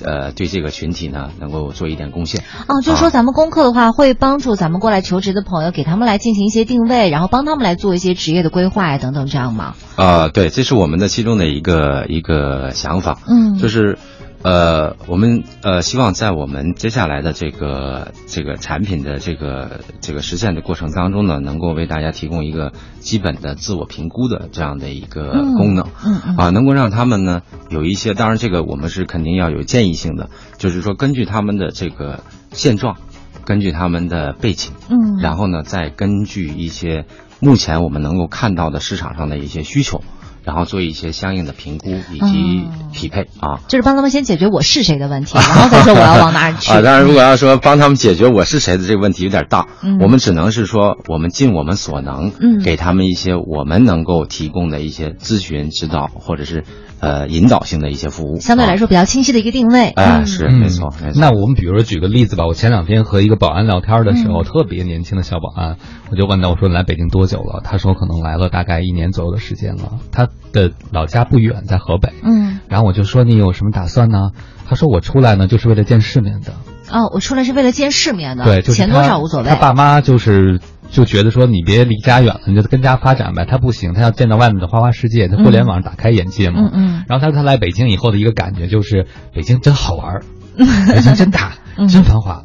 呃，对这个群体呢，能够做一点贡献。啊，就是说咱们功课的话，会帮助咱们过来求职的朋友，给他们来进行一些定位，然后帮他们来做一些职业的规划呀，等等，这样吗？啊，对，这是我们的其中的一个一个想法。嗯，就是。呃，我们呃希望在我们接下来的这个这个产品的这个这个实现的过程当中呢，能够为大家提供一个基本的自我评估的这样的一个功能，嗯啊，能够让他们呢有一些，当然这个我们是肯定要有建议性的，就是说根据他们的这个现状，根据他们的背景，嗯，然后呢再根据一些目前我们能够看到的市场上的一些需求。然后做一些相应的评估以及匹配啊，就是帮他们先解决我是谁的问题，然后再说我要往哪儿去 啊。当然，如果要说帮他们解决我是谁的这个问题有点大，我们只能是说我们尽我们所能，嗯给他们一些我们能够提供的一些咨询指导或者是。呃，引导性的一些服务，相对来说比较清晰的一个定位。哎，是没错。那我们比如说举个例子吧，我前两天和一个保安聊天的时候，特别年轻的小保安，我就问他，我说来北京多久了？他说可能来了大概一年左右的时间了。他的老家不远，在河北。嗯。然后我就说你有什么打算呢？他说我出来呢就是为了见世面的。哦，我出来是为了见世面的。对，就钱多少无所谓。他爸妈就是。就觉得说你别离家远了，你就跟家发展呗。他不行，他要见到外面的花花世界，他互联网打开眼界嘛。嗯嗯。然后他说他来北京以后的一个感觉就是北京真好玩，北京真大，真繁华。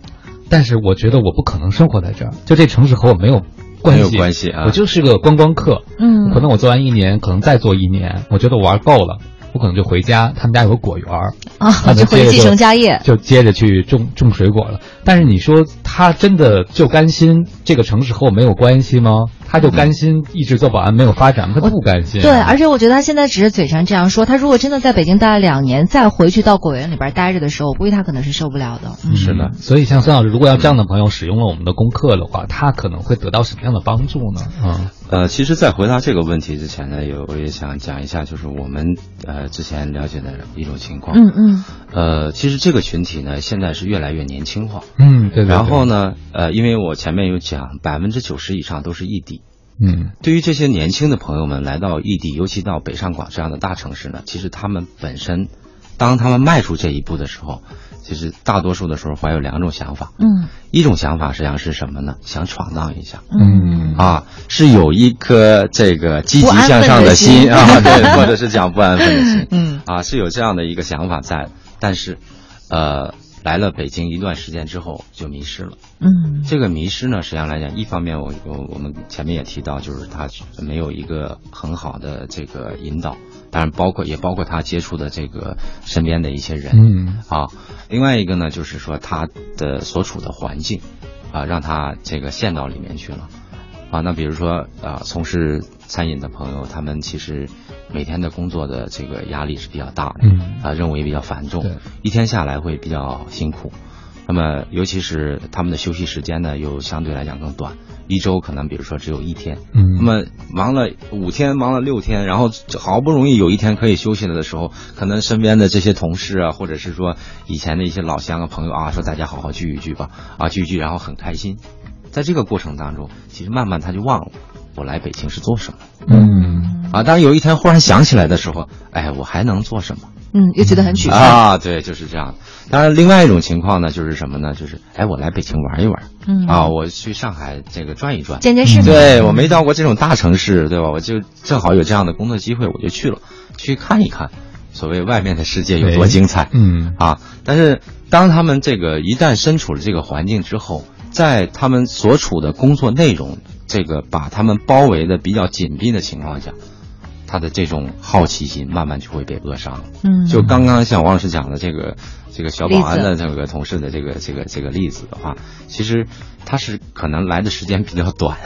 但是我觉得我不可能生活在这儿，就这城市和我没有关系。没有关系啊。我就是个观光客。嗯。可能我做完一年，可能再做一年，我觉得我玩够了。我可能就回家，他们家有个果园儿啊，就回继承家业，就接着去种种水果了。但是你说他真的就甘心这个城市和我没有关系吗？他就甘心一直做保安没有发展？他不甘心。对，而且我觉得他现在只是嘴上这样说，他如果真的在北京待了两年，再回去到果园里边待着的时候，我估计他可能是受不了的。是的，所以像孙老师，如果要这样的朋友使用了我们的功课的话，他可能会得到什么样的帮助呢？嗯，呃，其实，在回答这个问题之前呢，有我也想讲一下，就是我们呃之前了解的一种情况。嗯嗯。呃，其实这个群体呢，现在是越来越年轻化。嗯，对。然后呢，呃，因为我前面有讲，百分之九十以上都是异地。嗯，对于这些年轻的朋友们来到异地，尤其到北上广这样的大城市呢，其实他们本身，当他们迈出这一步的时候，其实大多数的时候怀有两种想法。嗯，一种想法实际上是什么呢？想闯荡一下。嗯，啊，是有一颗这个积极向上的心啊，对，或者是讲不安分的心。嗯，啊，是有这样的一个想法在，但是，呃。来了北京一段时间之后就迷失了，嗯，这个迷失呢，实际上来讲，一方面我我我们前面也提到，就是他没有一个很好的这个引导，当然包括也包括他接触的这个身边的一些人，嗯。啊，另外一个呢，就是说他的所处的环境，啊，让他这个陷到里面去了，啊，那比如说啊，从事餐饮的朋友，他们其实。每天的工作的这个压力是比较大的，嗯啊，任务也比较繁重，一天下来会比较辛苦。那么，尤其是他们的休息时间呢，又相对来讲更短，一周可能比如说只有一天。嗯，那么忙了五天，忙了六天，然后好不容易有一天可以休息了的时候，可能身边的这些同事啊，或者是说以前的一些老乡啊朋友啊，说大家好好聚一聚吧，啊聚一聚，然后很开心。在这个过程当中，其实慢慢他就忘了我来北京是做什么。嗯。啊，当有一天忽然想起来的时候，哎，我还能做什么？嗯，又觉得很沮丧啊。对，就是这样。当然，另外一种情况呢，就是什么呢？就是哎，我来北京玩一玩。嗯。啊，我去上海这个转一转，见见世面。对我没到过这种大城市，对吧？我就正好有这样的工作机会，我就去了，去看一看，所谓外面的世界有多精彩。嗯。啊，但是当他们这个一旦身处了这个环境之后，在他们所处的工作内容，这个把他们包围的比较紧闭的情况下。他的这种好奇心慢慢就会被扼杀了。嗯，就刚刚像王老师讲的这个，这个小保安的这个同事的这个这个这个例子的话，其实他是可能来的时间比较短，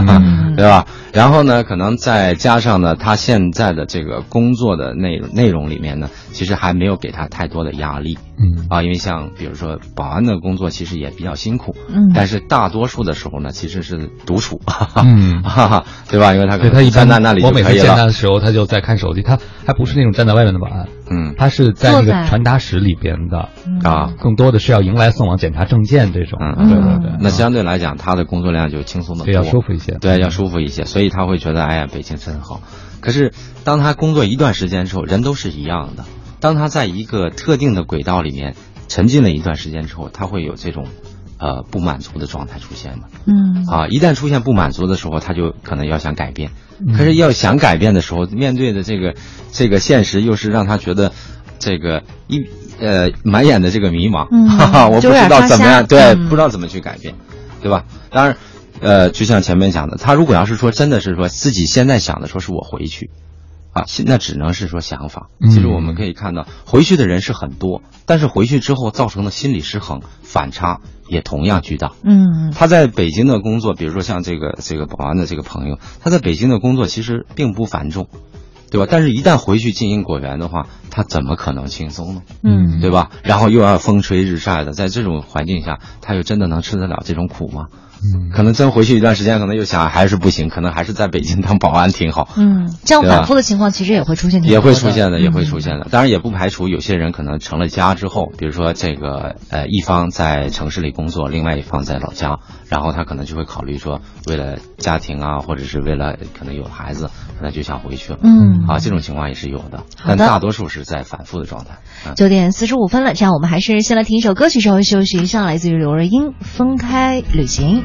对吧？然后呢，可能再加上呢，他现在的这个工作的内内容里面呢，其实还没有给他太多的压力，嗯。啊，因为像比如说保安的工作其实也比较辛苦，嗯。但是大多数的时候呢，其实是独处，嗯。哈哈，对吧？因为他可对他一般在那里我每次见他的时候，他就在看手机，他还不是那种站在外面的保安，嗯。他是在那个传达室里边的，啊。更多的是要迎来送往检查证件这种，嗯对对对，那相对来讲，他的工作量就轻松的对多，要舒服一些，对，要舒服一些，所以他会觉得，哎呀，北京真好。可是，当他工作一段时间之后，人都是一样的。当他在一个特定的轨道里面沉浸了一段时间之后，他会有这种，呃，不满足的状态出现的。嗯啊，一旦出现不满足的时候，他就可能要想改变。嗯可是要想改变的时候，面对的这个这个现实，又是让他觉得这个一呃满眼的这个迷茫，嗯哈哈，我不知道怎么样，对，嗯不知道怎么去改变，对吧？当然，呃，就像前面讲的，他如果要是说真的是说自己现在想的说是我回去。啊，现那只能是说想法。其实我们可以看到，回去的人是很多，但是回去之后造成的心理失衡、反差也同样巨大。嗯他在北京的工作，比如说像这个这个保安的这个朋友，他在北京的工作其实并不繁重，对吧？但是，一旦回去经营果园的话，他怎么可能轻松呢？嗯对吧？然后又要风吹日晒的，在这种环境下，他又真的能吃得了这种苦吗？嗯可能真回去一段时间，可能又想还是不行，可能还是在北京当保安挺好。嗯，这样反复的情况其实也会出现也会出现的，也会嗯出现的。当然，也不排除有些人可能成了家之后，比如说这个呃一方在城市里工作，另外一方在老家，然后他可能就会考虑说，为了家庭啊，或者是为了可能有孩子，可能就想回去了。嗯啊，这种情况也是有的，但大多数是在反复的状态。嗯九点四十五分了，这样我们还是先来听一首歌曲，稍微休息一下，来自于刘若英《分开旅行》。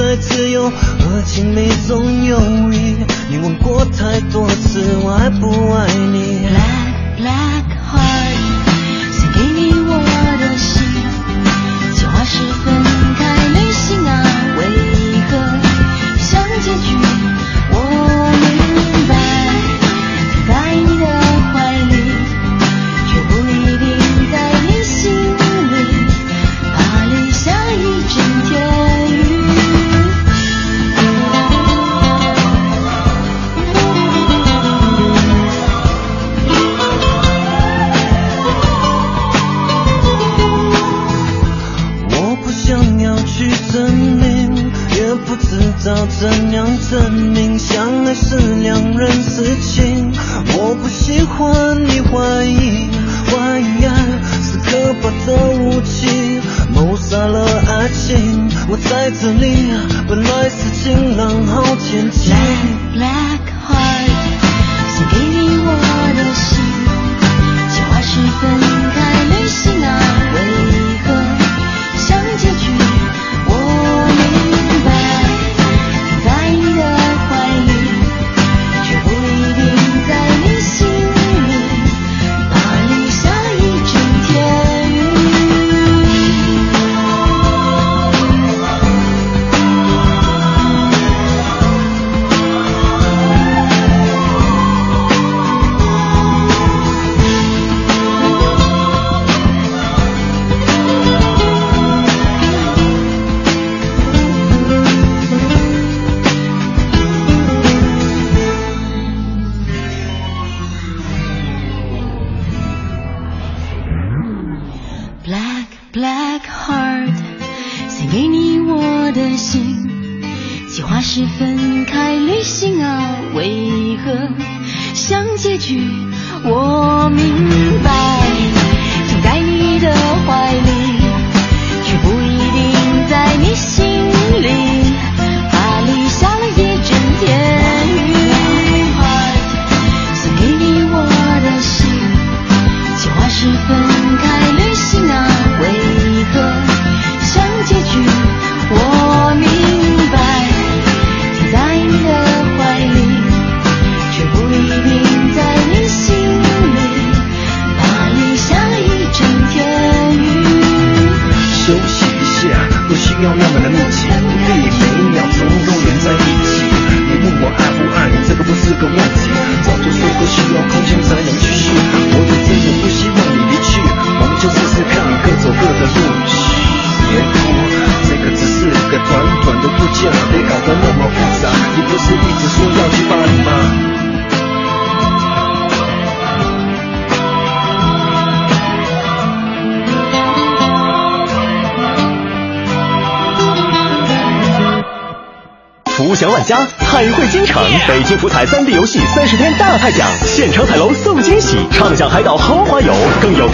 的，自由和亲密总犹豫。你问过太多次，我爱不爱你？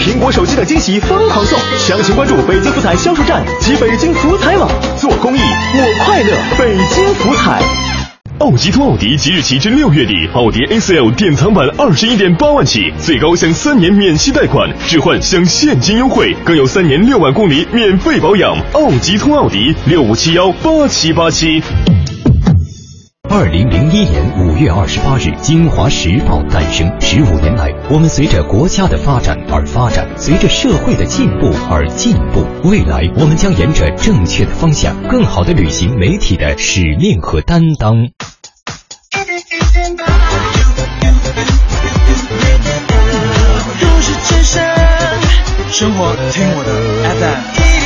苹果手机等惊喜疯狂送。详情关注北京福彩销售站及北京福彩网。做公益，我快乐。北京福彩。奥吉通奥迪即日起至六月底，奥迪 A4L 典藏版二十一点八万起，最高享三年免息贷款，置换享现金优惠，更有三年六万公里免费保养。奥吉通奥迪六五七幺八七八七。二零零一年五月二十八日，《京华时报》诞生。十五年来，我们随着国家的发展而发展，随着社会的进步而进步。未来，我们将沿着正确的方向，更好的履行媒体的使命和担当。生活听我的 FM。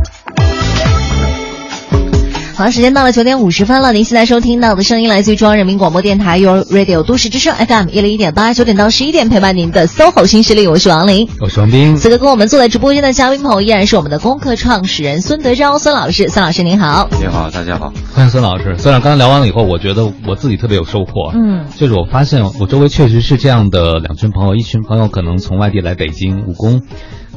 好，时间到了九点五十分了。您现在收听到的声音来自于中央人民广播电台 Your Radio 都市之声 FM 一零一点八，九点到十一点陪伴您的 SOHO 新势力，我是王琳，我是王斌。此刻跟我们坐在直播间的嘉宾朋友依然是我们的功课创始人孙德昭孙老师，孙老师您好。你好，大家好，欢迎孙老师。虽然刚才聊完了以后，我觉得我自己特别有收获。嗯，就是我发现我周围确实是这样的两群朋友，一群朋友可能从外地来北京务工，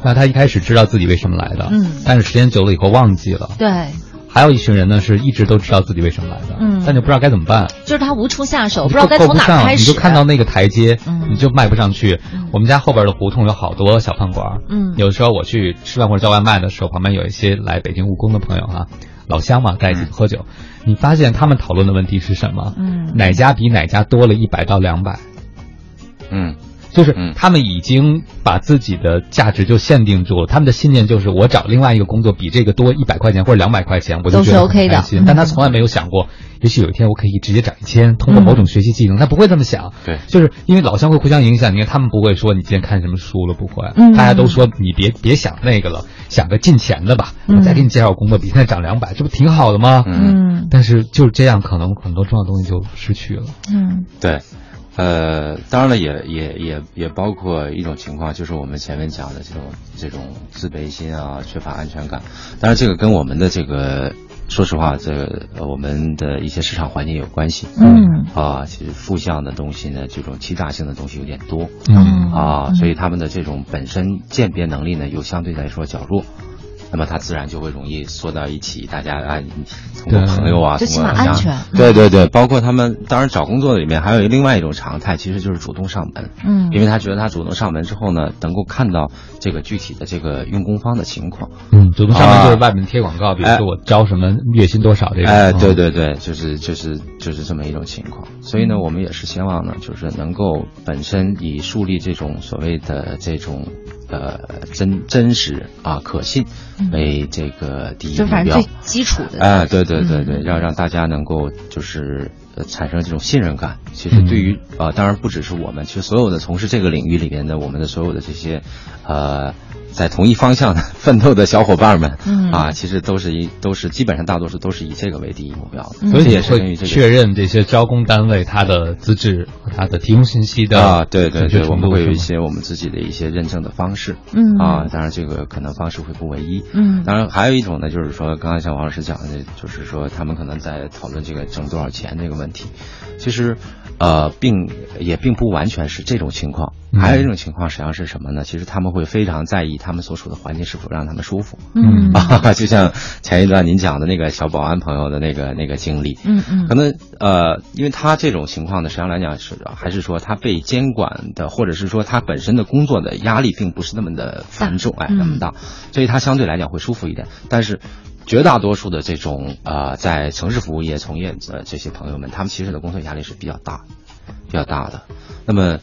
那他一开始知道自己为什么来的，嗯，但是时间久了以后忘记了。对。还有一群人呢，是一直都知道自己为什么来的，嗯，但就不知道该怎么办，就是他无处下手，不知道该从哪开始，你就看到那个台阶，嗯，你就迈不上去。我们家后边的胡同有好多小饭馆，嗯，有的时候我去吃饭或者叫外卖的时候，旁边有一些来北京务工的朋友哈，老乡嘛，在一起喝酒，你发现他们讨论的问题是什么？嗯，哪家比哪家多了一百到两百？嗯。就是他们已经把自己的价值就限定住了，他们的信念就是我找另外一个工作比这个多一百块钱或者两百块钱，我就觉得很开心。但他从来没有想过，也许有一天我可以直接涨一千，通过某种学习技能，他不会这么想。对，就是因为老乡会互相影响。你看他们不会说你今天看什么书了，不会。嗯，大家都说你别别想那个了，想个进钱的吧。我再给你介绍工作，比现在涨两百，这不挺好的吗？嗯。但是就是这样，可能很多重要的东西就失去了。嗯，对。呃，当然了，也也也也包括一种情况，就是我们前面讲的这种这种自卑心啊，缺乏安全感。当然，这个跟我们的这个，说实话，这个我们的一些市场环境有关系。嗯。啊，其实负向的东西呢，这种欺诈性的东西有点多。嗯。啊，所以他们的这种本身鉴别能力呢，又相对来说较弱。那么他自然就会容易缩到一起，大家啊，通过朋友啊，最起码安全。对对对，包括他们，当然找工作的里面还有另外一种常态，其实就是主动上门。嗯，因为他觉得他主动上门之后呢，能够看到这个具体的这个用工方的情况。嗯，主动上门就是外面贴广告，比如说我招什么月薪多少这种。哎，对对对，就是就是就是这么一种情况。所以呢，我们也是希望呢，就是能够本身以树立这种所谓的这种。呃，真真实啊，可信为这个第一目标，最基础的。哎，对对对对，要让大家能够就是呃产生这种信任感。其实对于呃，当然不只是我们，其实所有的从事这个领域里边的我们的所有的这些呃。在同一方向的 奋斗的小伙伴们，嗯。啊，其实都是一都是基本上大多数都是以这个为第一目标的，所以也是会确认这些招工单位他的资质和他的提供信息的啊，对对对，我们会有一些些我们自己的一些认证的方式，嗯。啊，当然这个可能方式会不唯一，嗯，当然还有一种呢，就是说刚才像王老师讲的，就是说他们可能在讨论这个挣多少钱这个问题，其实。呃，并也并不完全是这种情况，还有一种情况实际上是什么呢？其实他们会非常在意他们所处的环境是否让他们舒服。嗯 啊，就像前一段您讲的那个小保安朋友的那个那个经历。嗯嗯。可能呃，因为他这种情况呢，实际上来讲是还是说他被监管的，或者是说他本身的工作的压力并不是那么的繁重，哎，那么大，所以他相对来讲会舒服一点。但是绝大多数的这种呃在城市服务业从业的这些朋友们，他们其实的工作压力是比较大，比较大的。那么。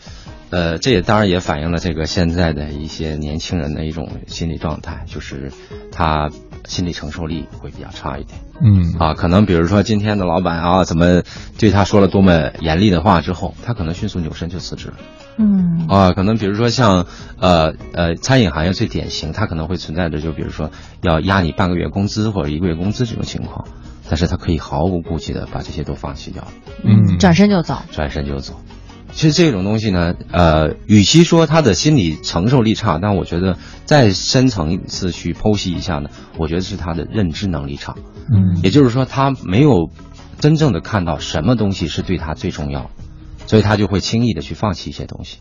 呃，这也当然也反映了这个现在的一些年轻人的一种心理状态，就是他心理承受力会比较差一点。嗯啊，可能比如说今天的老板啊，怎么对他说了多么严厉的话之后，他可能迅速扭身就辞职了。嗯啊，可能比如说像呃呃餐饮行业最典型，它可能会存在着就比如说要压你半个月工资或者一个月工资这种情况，但是他可以毫无顾忌的把这些都放弃掉，嗯，转身就走，转身就走。其实这种东西呢，呃，与其说他的心理承受力差，但我觉得再深层次去剖析一下呢，我觉得是他的认知能力差。嗯，也就是说他没有真正的看到什么东西是对他最重要，所以他就会轻易的去放弃一些东西，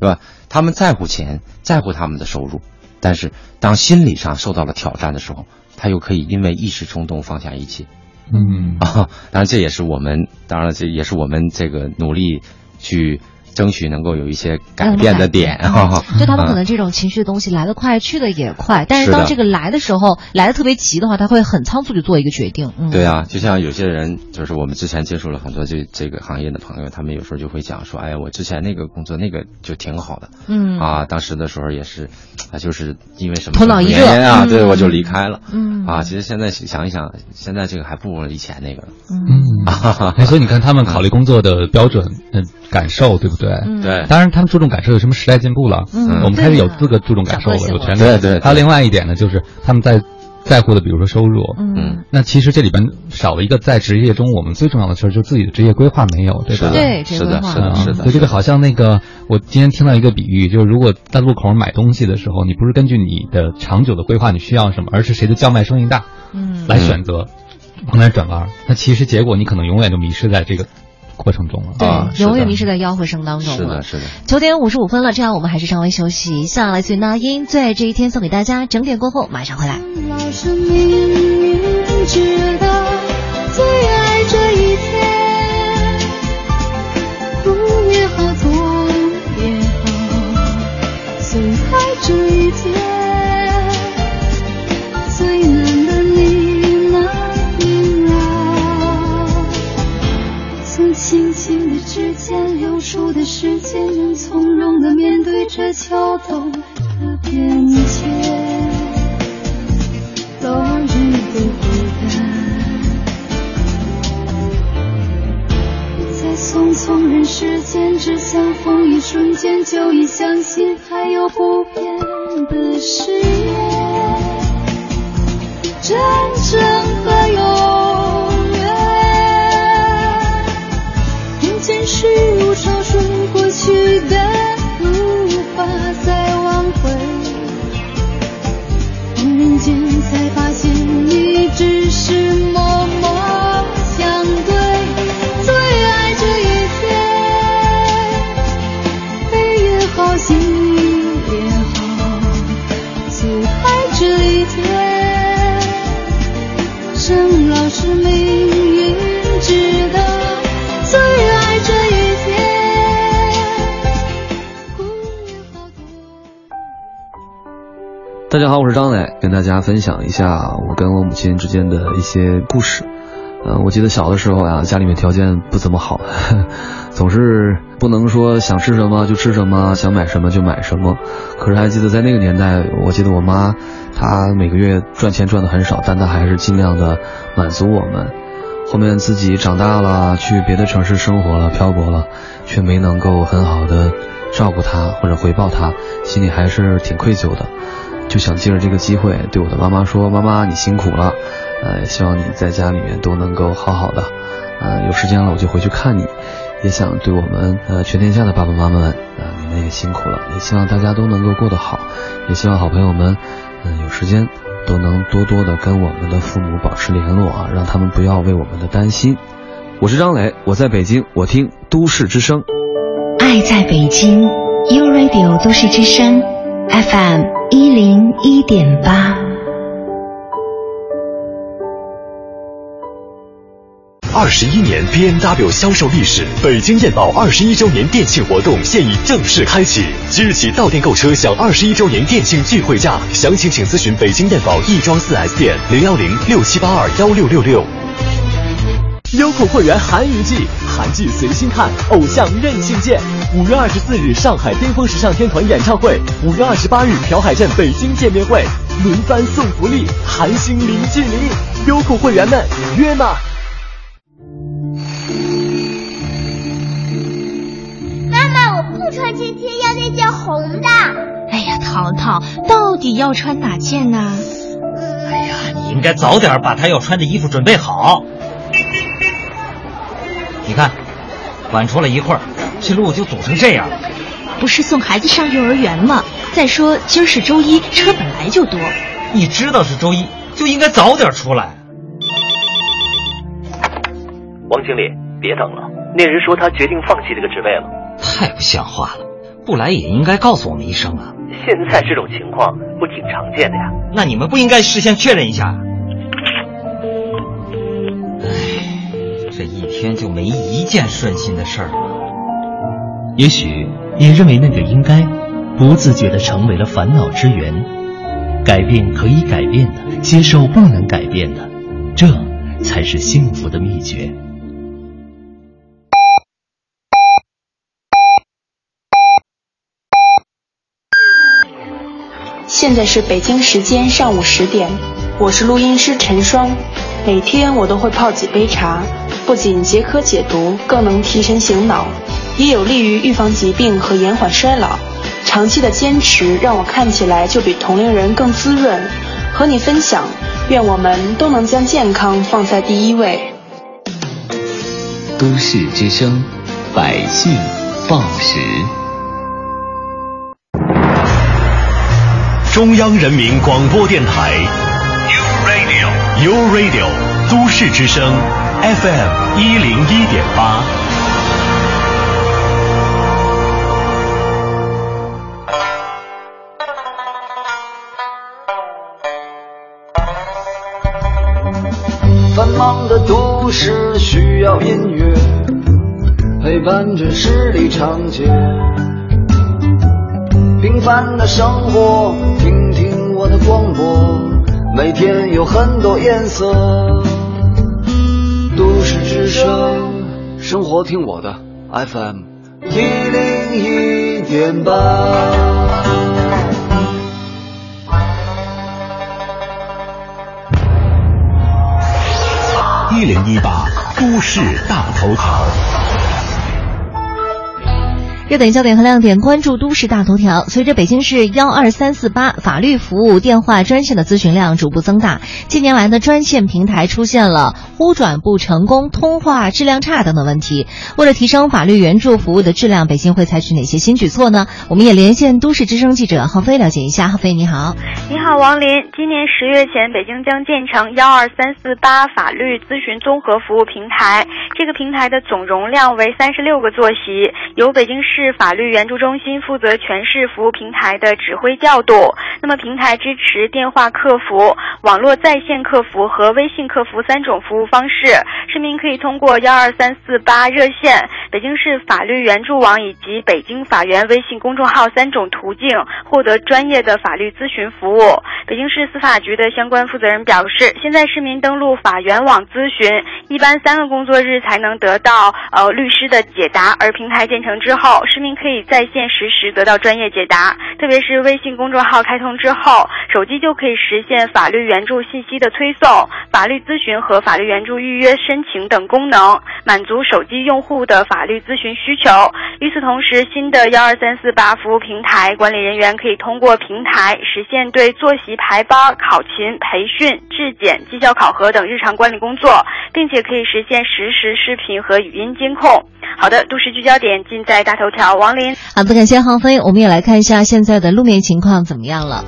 对吧？他们在乎钱，在乎他们的收入，但是当心理上受到了挑战的时候，他又可以因为一时冲动放下一切。嗯啊，当然这也是我们，当然这也是我们这个努力。去争取能够有一些改变的点。哈，就他们可能这种情绪的东西来得快，去的也快，但是当这个来的时候来的特别急的话，他会很仓促就做一个决定。对啊，就像有些人，就是我们之前接触了很多这这个行业的朋友，他们有时候就会讲说，哎呀，我之前那个工作那个就挺好的，嗯。啊，当时的时候也是，啊，就是因为什么头脑一热啊，对我就离开了，嗯。啊，其实现在想一想，现在这个还不如以前那个，嗯，所以你看他们考虑工作的标准，嗯。感受对不对？对，当然他们注重感受，有什么时代进步了？嗯，我们开始有资格注重感受了，有权利。对对。还有另外一点呢，就是他们在在乎的，比如说收入。嗯。那其实这里边少了一个在职业中我们最重要的事儿，就自己的职业规划没有，对吧？对，是的，是的，是的。所以这个好像那个，我今天听到一个比喻，就是如果在路口买东西的时候，你不是根据你的长久的规划你需要什么，而是谁的叫卖声音大，嗯，来选择往哪转弯，那其实结果你可能永远就迷失在这个。过程中了，对，永远迷失在吆喝声当中了。是的，是的。九点五十五分了，这样我们还是稍微休息一下。来自于那英，最爱这一天送给大家。整点过后马上回来。老是明明知道的时间，能从容的面对着桥头的变迁，落日的孤单，在匆匆人世间，只相逢一瞬间，就已相信还有不变的誓言，真正和永才发现，大家好，我是张磊，跟大家分享一下我跟我母亲之间的一些故事。嗯，我记得小的时候啊，家里面条件不怎么好，总是不能说想吃什么就吃什么，想买什么就买什么。可是还记得在那个年代，我记得我妈她每个月赚钱赚的很少，但她还是尽量的满足我们。后面自己长大了，去别的城市生活了，漂泊了，却没能够很好的照顾她或者回报她，心里还是挺愧疚的。就想借着这个机会对我的妈妈说：“妈妈，你辛苦了，呃，希望你在家里面都能够好好的，呃，有时间了我就回去看你。也想对我们呃全天下的爸爸妈妈们，呃，你们也辛苦了，也希望大家都能够过得好，也希望好朋友们，嗯，有时间都能多多的跟我们的父母保持联络啊，让他们不要为我们的担心。我是张磊，我在北京，我听都市之声，爱在北京，U Radio 都市之声，FM 一零一点八。二十一年 B N W 销售历史，北京燕宝二十一周年店庆活动现已正式开启，即日起到店购车享二十一周年店庆聚会价，详情请咨询北京燕宝亦庄四 S 店零幺零六七八二幺六六六。优酷会员韩娱季，韩剧随心看，偶像任性见。五月二十四日上海巅峰时尚天团演唱会，五月二十八日朴海镇北京见面会，轮番送福利，韩星零距离，优酷会员们约吗？妈妈，我不穿这件，要那件红的。哎呀，淘淘，到底要穿哪件呢？哎呀，你应该早点把他要穿的衣服准备好。你看，晚出来一会儿，这路就堵成这样了。不是送孩子上幼儿园吗？再说今儿是周一，车本来就多。你知道是周一，就应该早点出来。王经理，别等了，那人说他决定放弃这个职位了。太不像话了，不来也应该告诉我们一声啊。现在这种情况不挺常见的呀？那你们不应该事先确认一下？天就没一件顺心的事儿吗？也许你认为那个应该，不自觉的成为了烦恼之源。改变可以改变的，接受不能改变的，这才是幸福的秘诀。现在是北京时间上午十点，我是录音师陈双，每天我都会泡几杯茶。不仅解渴解毒，更能提神醒脑，也有利于预防疾病和延缓衰老。长期的坚持让我看起来就比同龄人更滋润。和你分享，愿我们都能将健康放在第一位。都市之声，百姓报时。中央人民广播电台，U U Radio 都市之声。FM 一零一点八，繁忙的都市需要音乐陪伴着十里长街，平凡的生活，听听我的广播，每天有很多颜色。都市之声，生活听我的 FM 一零一点八，一零一八都市大头条。热点焦点和亮点，关注都市大头条。随着北京市幺二三四八法律服务电话专线的咨询量逐步增大，近年来的专线平台出现了呼转不成功、通话质量差等等问题。为了提升法律援助服务的质量，北京会采取哪些新举措呢？我们也连线都市之声记者浩飞了解一下。浩飞，你好。你好，王林。今年十月前，北京将建成幺二三四八法律咨询综合服务平台。这个平台的总容量为三十六个坐席，由北京市。市法律援助中心负责全市服务平台的指挥调度。那么，平台支持电话客服、网络在线客服和微信客服三种服务方式。市民可以通过幺二三四八热线、北京市法律援助网以及北京法源微信公众号三种途径获得专业的法律咨询服务。北京市司法局的相关负责人表示，现在市民登录法源网咨询，一般三个工作日才能得到呃律师的解答，而平台建成之后。市民可以在线实时得到专业解答，特别是微信公众号开通之后，手机就可以实现法律援助信息的推送、法律咨询和法律援助预约申请等功能，满足手机用户的法律咨询需求。与此同时，新的幺二三四八服务平台管理人员可以通过平台实现对坐席排班、考勤、培训、质检、绩效考核等日常管理工作，并且可以实现实时视频和语音监控。好的，都市聚焦点尽在大头条。王林，好的，感谢航飞。我们也来看一下现在的路面情况怎么样了。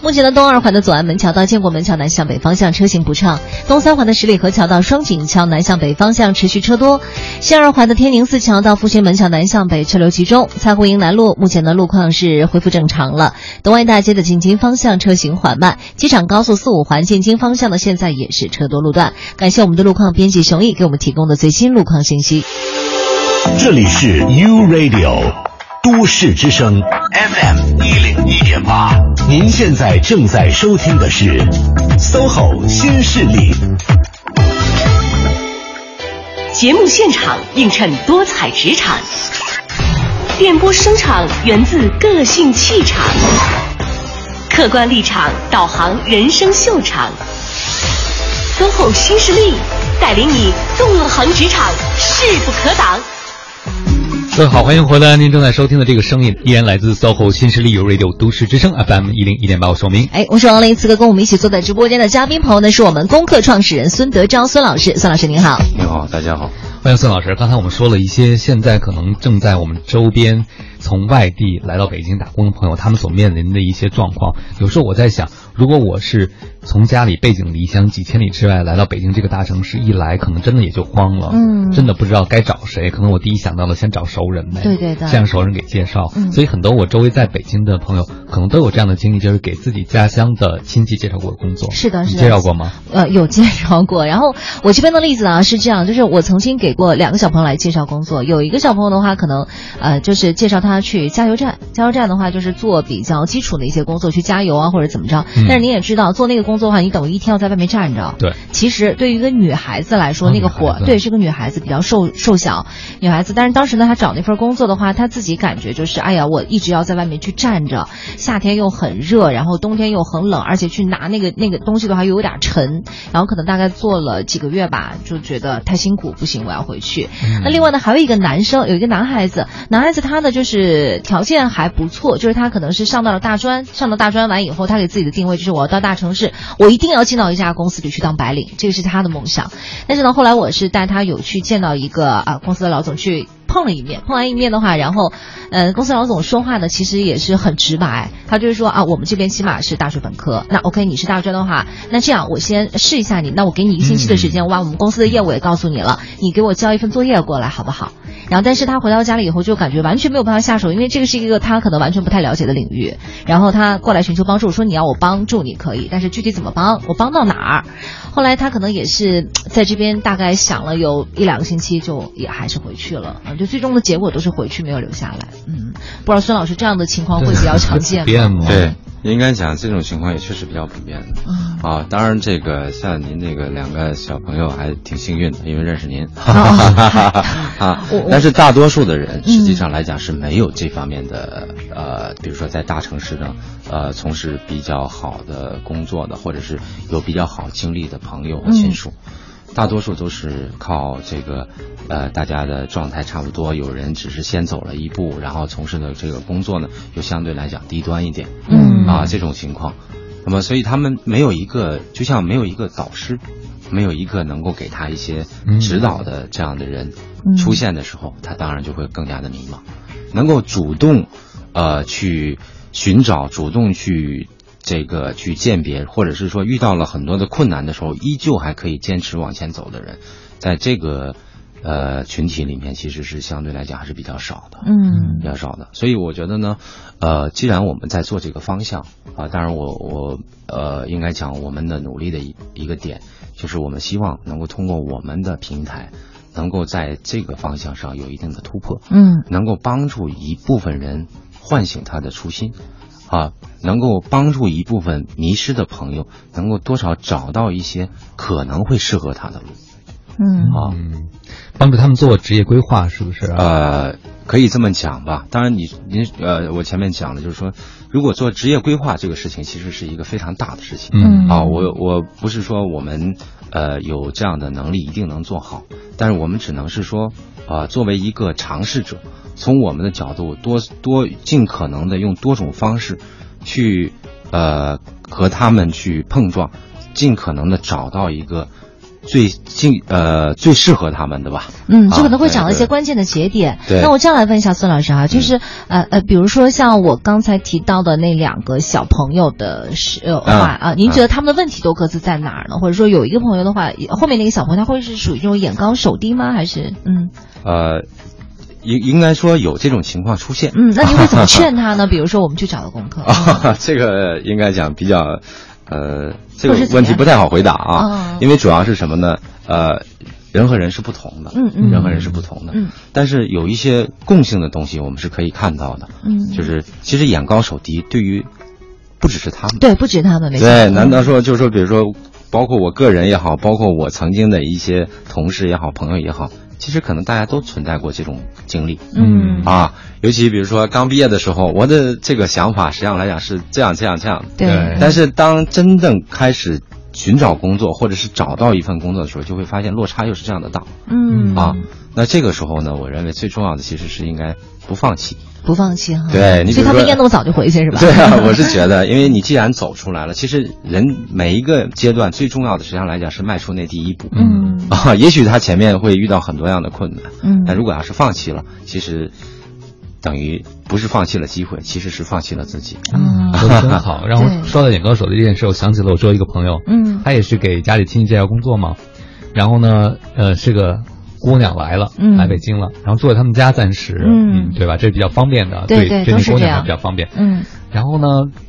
目前的东二环的左安门桥到建国门桥南向北方向车行不畅，东三环的十里河桥到双井桥南向北方向持续车多，西二环的天宁寺桥到复兴门桥南向北车流集中，蔡湖营南路目前的路况是恢复正常了，东外大街的进京方向车行缓慢，机场高速四五环进京方向的现在也是车多路段。感谢我们的路况编辑熊毅给我们提供的最新路况信息。这里是 U Radio 都市之声 FM 一零一点八，您现在正在收听的是 SOHO 新势力。节目现场映衬多彩职场，电波声场源自个性气场，客观立场导航人生秀场。SOHO 新势力带领你纵横职场，势不可挡。各位好，欢迎回来。您正在收听的这个声音依然来自 SOHO 新势力有 Radio 都市之声 FM 一零一点八，我说明。哎，我是王林。此刻跟我们一起坐在直播间的嘉宾朋友呢，是我们功课创始人孙德昭孙老师。孙老师您好，你好，大家好，欢迎孙老师。刚才我们说了一些现在可能正在我们周边从外地来到北京打工的朋友，他们所面临的一些状况。有时候我在想，如果我是从家里背井离乡几千里之外来到北京这个大城市，一来可能真的也就慌了，嗯，真的不知道该找谁。可能我第一想到的先找熟人呗，对对对，先让熟人给介绍。嗯所以很多我周围在北京的朋友，可能都有这样的经历，就是给自己家乡的亲戚介绍过工作。是的，你是的，介绍过吗？呃，有介绍过。然后我这边的例子啊是这样，就是我曾经给过两个小朋友来介绍工作。有一个小朋友的话，可能呃就是介绍他去加油站，加油站的话就是做比较基础的一些工作，去加油啊或者怎么着。嗯但是你也知道，做那个工作的话，你等于一天要在外面站着。对。其实对于一个女孩子来说，哦那个活对是个女孩子，比较瘦瘦小女孩子。但是当时呢，她找那份工作的话，她自己感觉就是，哎呀，我一直要在外面去站着，夏天又很热，然后冬天又很冷，而且去拿那个那个东西的话又有点沉，然后可能大概做了几个月吧，就觉得太辛苦，不行，我要回去。那另外呢，还有一个男生，有一个男孩子，男孩子他呢就是条件还不错，就是他可能是上到了大专，上到大专完以后，他给自己的定位就是我要到大城市，我一定要进到一家公司里去当白领，这个是他的梦想。但是呢，后来我是带他有去见到一个啊公司的老总去。碰了一面，碰完一面的话，然后，呃，公司老总说话呢，其实也是很直白，他就是说啊，我们这边起码是大学本科，那 OK，你是大专的话，那这样我先试一下你，那我给你一个星期的时间，我把我们公司的业务也告诉你了，你给我交一份作业过来好不好？然后，但是他回到家里以后就感觉完全没有办法下手，因为这个是一个他可能完全不太了解的领域。然后他过来寻求帮助，说你要我帮助你可以，但是具体怎么帮，我帮到哪儿？后来他可能也是在这边大概想了有一两个星期，就也还是回去了嗯，就最终的结果都是回去没有留下来。嗯，不知道孙老师这样的情况会比较常见吗？对，应该讲这种情况也确实比较普遍的。嗯啊，当然这个像您那个两个小朋友还挺幸运的，因为认识您。啊，但是大多数的人实际上来讲是没有这方面的呃，比如说在大城市呢，呃，从事比较好的工作的，或者是有比较好经历的朋友和亲属。大多数都是靠这个，呃，大家的状态差不多，有人只是先走了一步，然后从事的这个工作呢，又相对来讲低端一点，嗯。啊，这种情况，那么所以他们没有一个，就像没有一个导师，没有一个能够给他一些指导的这样的人出现的时候，他当然就会更加的迷茫，能够主动，呃，去寻找，主动去。这个去鉴别，或者是说遇到了很多的困难的时候，依旧还可以坚持往前走的人，在这个呃群体里面，其实是相对来讲还是比较少的，嗯比较少的。所以我觉得呢，呃，既然我们在做这个方向啊，当然我我呃应该讲我们的努力的一一个点，就是我们希望能够通过我们的平台，能够在这个方向上有一定的突破，嗯能够帮助一部分人唤醒他的初心。啊，能够帮助一部分迷失的朋友，能够多少找到一些可能会适合他的路。嗯啊，帮助他们做职业规划，是不是？呃，可以这么讲吧。当然你，您呃，我前面讲的就是说，如果做职业规划这个事情，其实是一个非常大的事情。嗯啊，我我不是说我们呃有这样的能力一定能做好，但是我们只能是说，啊、作为一个尝试者，从我们的角度多多尽可能的用多种方式去呃和他们去碰撞，尽可能的找到一个最近呃最适合他们的吧。嗯，啊就可能会找到一些关键的节点。对那我这样来问一下孙老师啊，就是、呃呃，比如说像我刚才提到的那两个小朋友的是呃话啊啊，您觉得他们的问题都各自在哪儿呢？或者说有一个朋友的话，后面那个小朋友他会是属于这种眼高手低吗？还是嗯呃，应应该说有这种情况出现。嗯，那您会怎么劝 他呢？比如说我们去找的功课。啊，这个应该讲比较，呃，这个问题不太好回答啊，哦。因为主要是什么呢？呃，人和人是不同的，嗯嗯。人和人是不同的，嗯。但是有一些共性的东西我们是可以看到的，嗯。就是其实眼高手低对于不只是他们，对，不止他们没错。对，难道说就是说，比如说，包括我个人也好，包括我曾经的一些同事也好，朋友也好，其实可能大家都存在过这种经历。嗯啊，尤其比如说刚毕业的时候，我的这个想法实际上来讲是这样这样这样。对但是当真正开始寻找工作，或者是找到一份工作的时候，就会发现落差又是这样的大。嗯啊，那这个时候呢，我认为最重要的其实是应该不放弃。不放弃哈。对你所以他们应该那么早就回去是吧？对啊，我是觉得，因为你既然走出来了，其实人每一个阶段最重要的，实际上来讲是迈出那第一步。嗯 啊，也许他前面会遇到很多样的困难，嗯但如果要是放弃了，其实等于不是放弃了机会，其实是放弃了自己。嗯说的真好。让对我说到眼高手的这件事，我想起了我周围一个朋友，嗯他也是给家里亲戚介绍工作嘛，然后呢，呃，是个姑娘来了，嗯来北京了，然后住在他们家暂时，嗯对吧？这比较方便的，对对对那姑娘还比较方便。嗯然后呢，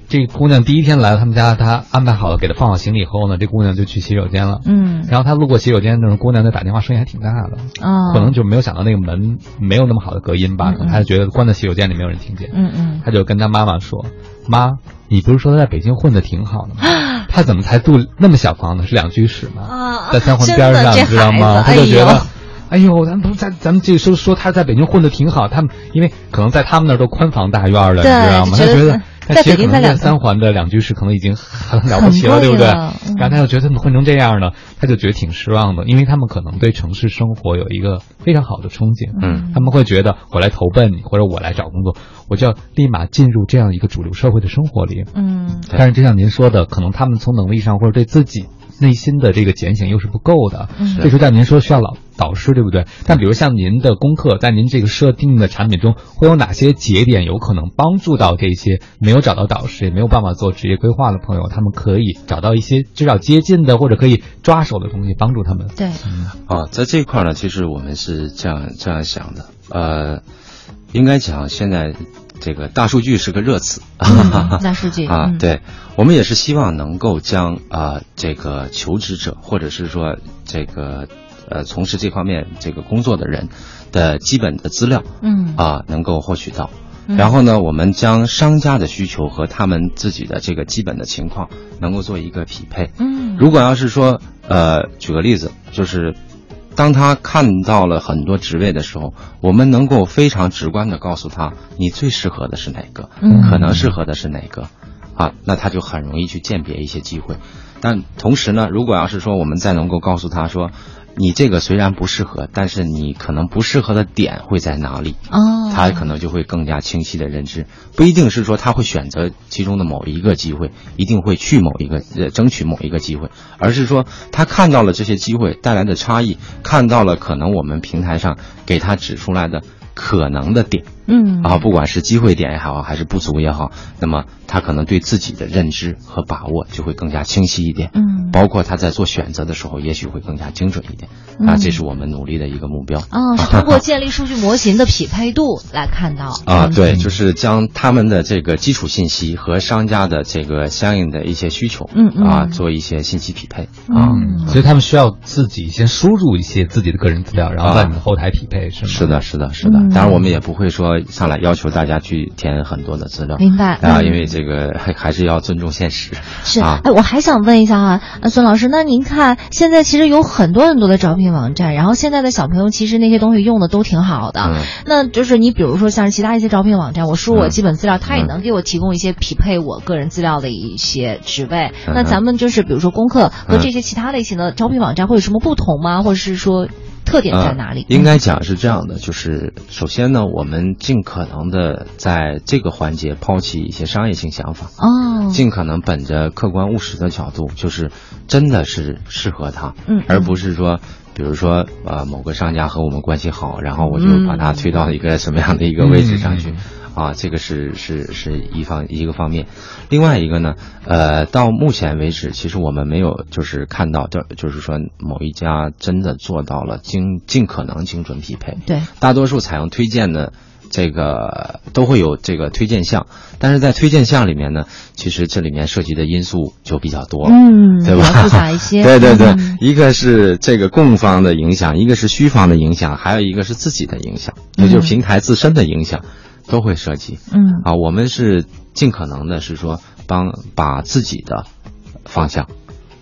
这姑娘第一天来了他们家，她安排好了，给她放好行李以后呢，这姑娘就去洗手间了。嗯然后她路过洗手间，那种姑娘在打电话，声音还挺大的，哦可能就没有想到那个门没有那么好的隔音吧，嗯可能他就觉得关在洗手间里没有人听见。嗯嗯他就跟她妈妈说：“妈，你不是说他在北京混的挺好的吗？他怎么才住那么小房子，是两居室吗？啊在三环边上，你知道吗？他孩子哎呦就觉得。”哎呦，咱们不在，咱们这个说说他在北京混的挺好，他们因为可能在他们那儿都宽房大院了，对你知道吗？他觉得在其实可能在北京在两三环的两居室可能已经很了不起了，对不对？然后他又觉得他们混成这样呢？他就觉得挺失望的，因为他们可能对城市生活有一个非常好的憧憬，嗯他们会觉得我来投奔你，或者我来找工作，我就要立马进入这样一个主流社会的生活里。嗯但是就像您说的，可能他们从能力上或者对自己内心的这个检醒又是不够的。嗯这时候像您说需要老导师，对不对？但比如像您的功课，在您这个设定的产品中，会有哪些节点有可能帮助到这些没有找到导师，也没有办法做职业规划的朋友，他们可以找到一些至少接近的或者可以抓手的东西，帮助他们。对，啊，在这一块呢，其实我们是这样这样想的，呃，应该讲现在这个大数据是个热词，嗯 大数据啊嗯，对我们也是希望能够将啊、这个求职者或者是说这个呃从事这方面这个工作的人的基本的资料嗯啊能够获取到。嗯然后呢，我们将商家的需求和他们自己的这个基本的情况能够做一个匹配。嗯如果要是说，呃，举个例子，就是当他看到了很多职位的时候，我们能够非常直观的告诉他，你最适合的是哪个，嗯可能适合的是哪个，啊，那他就很容易去鉴别一些机会。但同时呢，如果要是说我们再能够告诉他说，你这个虽然不适合，但是你可能不适合的点会在哪里，哦，他可能就会更加清晰的认知，不一定是说他会选择其中的某一个机会，一定会去某一个呃争取某一个机会，而是说他看到了这些机会带来的差异，看到了可能我们平台上给他指出来的可能的点，嗯。啊，不管是机会点也好，还是不足也好，那么他可能对自己的认知和把握就会更加清晰一点，嗯。包括他在做选择的时候，也许会更加精准一点，啊，嗯这是我们努力的一个目标。哦，是通过建立数据模型的匹配度 来看到。啊，嗯。对，就是将他们的这个基础信息和商家的这个相应的一些需求，嗯嗯。啊，做一些信息匹配。啊。嗯，所以他们需要自己先输入一些自己的个人资料，然后在你们后台匹配，是吗？是的，是的，是的。嗯。当然，我们也不会说上来要求大家去填很多的资料，明白啊，嗯。因为这个还 还是要尊重现实。是，啊，哎，我还想问一下啊，呃孙老师，那您看现在其实有很多很多的招聘网站，然后现在的小朋友其实那些东西用的都挺好的，嗯。那就是你比如说像是其他一些招聘网站，我输入我嗯。基本资料，它也嗯。能给我提供一些匹配我个人资料的一些职位。那嗯咱们就是比如说功课和嗯。这些其他类型的招聘网站会有什么不同吗？或者是说特点在哪里？应该讲是这样的，就是首先呢，我们尽可能的在这个环节抛弃一些商业性想法，哦，尽可能本着客观务实的角度，就是真的是适合他，嗯，而不是说。比如说，呃，某个商家和我们关系好，然后我就把他推到一个什么样的一个位置上去，啊，这个是是是一方一个方面。另外一个呢，呃，到目前为止，其实我们没有就是看到，就就是说某一家真的做到了精尽可能精准匹配。对，大多数采用推荐的。这个都会有这个推荐项，但是在推荐项里面呢，其实这里面涉及的因素就比较多，嗯，对吧？复杂一些。对对对，一个是这个供方的影响，一个是需方的影响，还有一个是自己的影响，也就是平台自身的影响，都会涉及。嗯，啊，我们是尽可能的是说帮把自己的方向，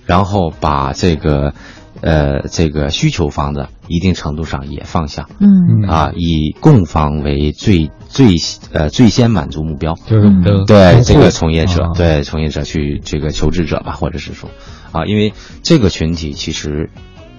然后把这个。呃，这个需求方的一定程度上也放下，嗯。啊，以供方为最最呃最先满足目标，就是我们的对这个从业者，对从业者去这个求职者吧，或者是说，啊，因为这个群体其实，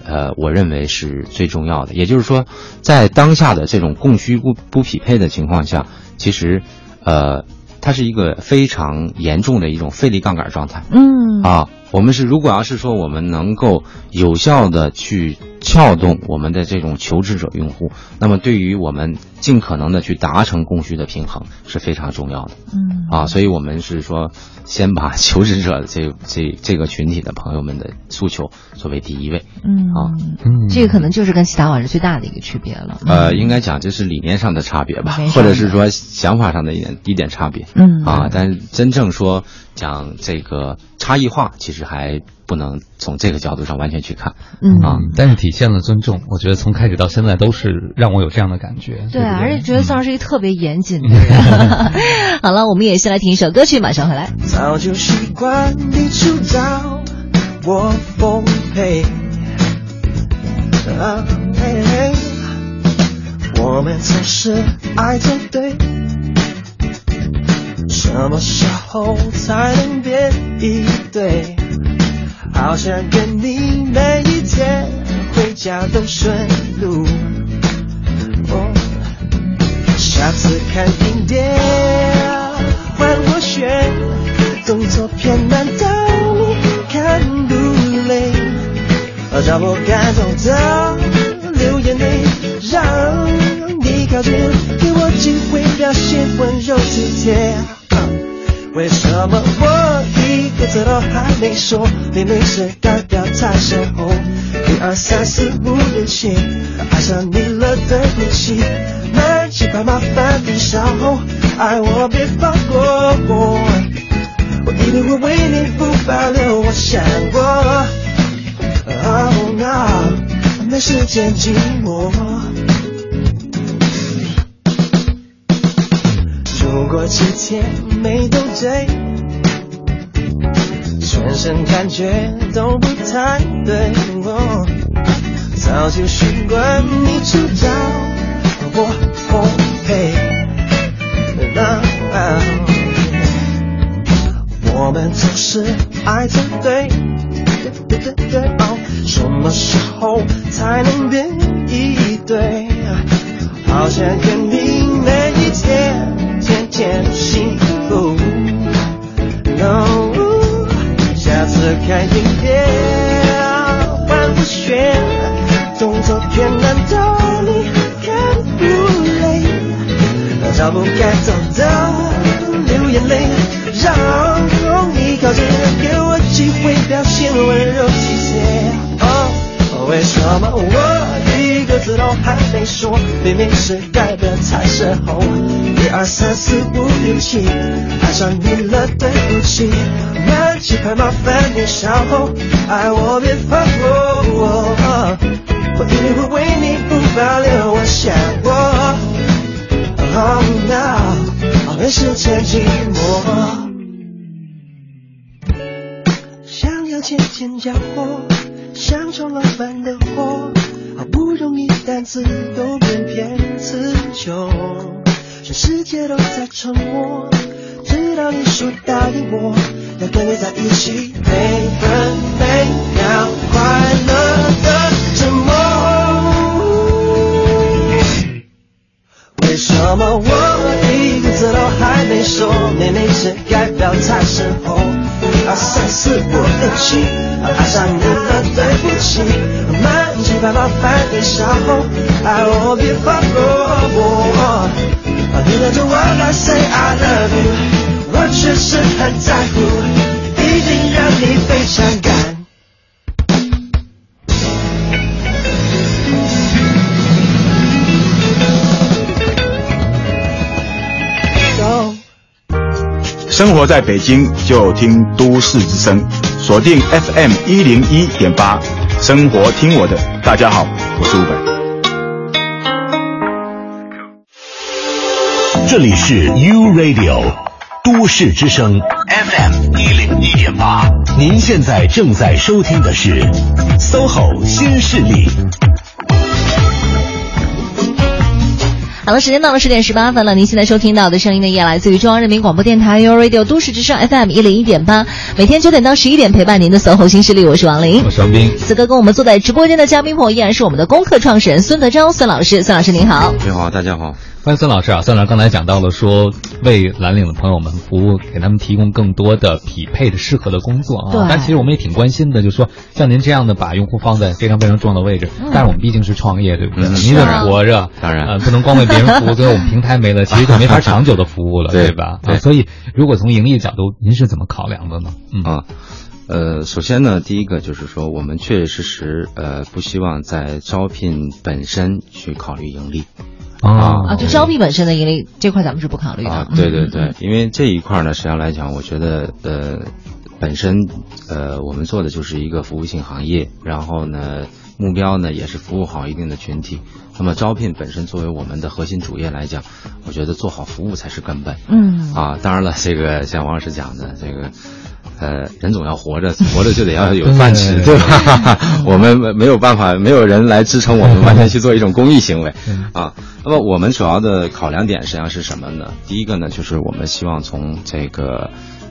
呃，我认为是最重要的。也就是说，在当下的这种供需不不匹配的情况下，其实，呃，它是一个非常严重的一种费力杠杆状态，嗯啊。我们是，如果要是说我们能够有效的去撬动我们的这种求职者用户，那么对于我们尽可能的去达成供需的平衡是非常重要的。嗯，啊，所以我们是说，先把求职者这这这个群体的朋友们的诉求作为第一位。嗯啊，嗯，这个可能就是跟其他网站最大的一个区别了。呃，应该讲这是理念上的差别吧，或者是说想法上的一点一点差别。嗯，啊，但是真正说讲这个差异化，其实还不能从这个角度上完全去看。嗯啊，但是体现了尊重，我觉得从开始到现在都是让我有这样的感觉。对，对而且觉得宋老师一个特别严谨的人。好了，我们也先来听一首歌曲，马上回来。早就习惯你出招，我奉陪。啊嘿嘿，我们总是爱作对，什么时候才能变一对？好想跟你每一天回家都顺路。哦，下次看影碟换我选，动作片难道你看不累？找我感动的流眼泪，让你靠近，给我机会表现温柔体贴。为什么我一个字都还没说，明明是代表太深厚？一二三四五六七，爱上你了，对不起，慢起来麻烦你稍后，爱我别放过我，我一定会为你不保留，我想过。Oh no，没时间寂寞。如果几天没斗嘴，全身感觉都不太对。哦，早就习惯你出招，我奉陪。我们总是爱作对。什么时候才能变一对？好想跟你天幸福。No，下次看影片换我选，动作片难道你看不累？找不该走的流眼泪，让你靠近，给我机会表现温柔体贴。哦，为什么我字都还没说，明明是改的太深厚？一二三四五六七，爱上你了，对不起，慢几拍麻烦你稍后，爱我别放过我，我一定会为你不保留，我想过。Oh no，没时间寂寞。想要牵牵脚活，像闯了番的祸，好不容易单词都变偏词穷，全世界都在沉默，直到你说答应我要跟你在一起，每分每秒快乐的沉磨。为什么我一个字都还没说，你每次该表态时候？二三四五六七，爱上你了，对不起，满几百麻烦你稍后，I will be forever。你认着我来 say I love you，我确实很在乎，一定让你非常感。生活在北京就听都市之声，锁定 FM 一零一点八，生活听我的。大家好，我是伍佰。这里是 U Radio 都市之声 FM 一零一点八，您现在正在收听的是 SOHO 新势力。好了，时间到了十点十八分了。您现在收听到的声音呢，也来自于中央人民广播电台 u Radio 都市之声 FM 一零一点八，每天九点到十一点陪伴您的 SOHO 新势力，我是王琳，我是王斌。此刻跟我们坐在直播间的嘉宾朋友依然是我们的功课创始人孙德昭孙老师，孙老师您好。你好，大家好。欢迎孙老师啊！孙老师刚才讲到了说，为蓝领的朋友们服务，给他们提供更多的匹配的适合的工作啊。但其实我们也挺关心的，就是说像您这样的把用户放在非常非常重要的位置，但是我们毕竟是创业，对不对？您得活着，当然，不能光为别人服务，最后我们平台没了，其实就没法长久的服务了，对吧？对。所以，如果从盈利角度，您是怎么考量的呢？嗯啊，呃，首先呢，第一个就是说，我们确确实实呃，不希望在招聘本身去考虑盈利。啊啊！就招聘本身的盈利这块，咱们是不考虑的。啊，对对 对，因为这一块呢，实际上来讲，我觉得呃，本身呃，我们做的就是一个服务性行业，然后呢，目标呢也是服务好一定的群体。那么招聘本身作为我们的核心主业来讲，我觉得做好服务才是根本。嗯。啊，当然了，这个像王老师讲的这个。呃，人总要活着，活着就得要有 饭吃，对吧？我们没没有办法，没有人来支撑我们完全去做一种公益行为啊。那么我们主要的考量点实际上是什么呢？第一个呢，就是我们希望从这个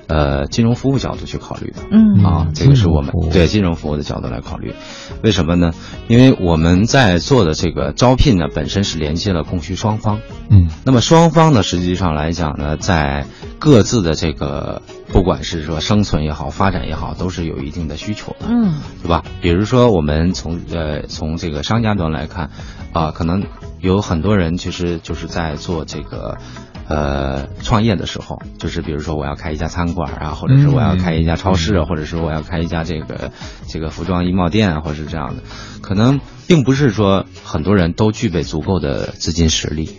呃金融服务角度去考虑的，嗯啊，这个是我们对金融服务的角度来考虑。为什么呢？因为我们在做的这个招聘呢，本身是连接了供需双方，嗯，那么双方呢，实际上来讲呢，在各自的这个。不管是说生存也好，发展也好，都是有一定的需求的，嗯，对吧？比如说我们从呃从这个商家端来看，啊，可能有很多人其实就是在做这个呃创业的时候，就是比如说我要开一家餐馆啊，或者是我要开一家超市，或者是我要开一家这个这个服装衣帽店啊，或者是这样的，可能并不是说很多人都具备足够的资金实力。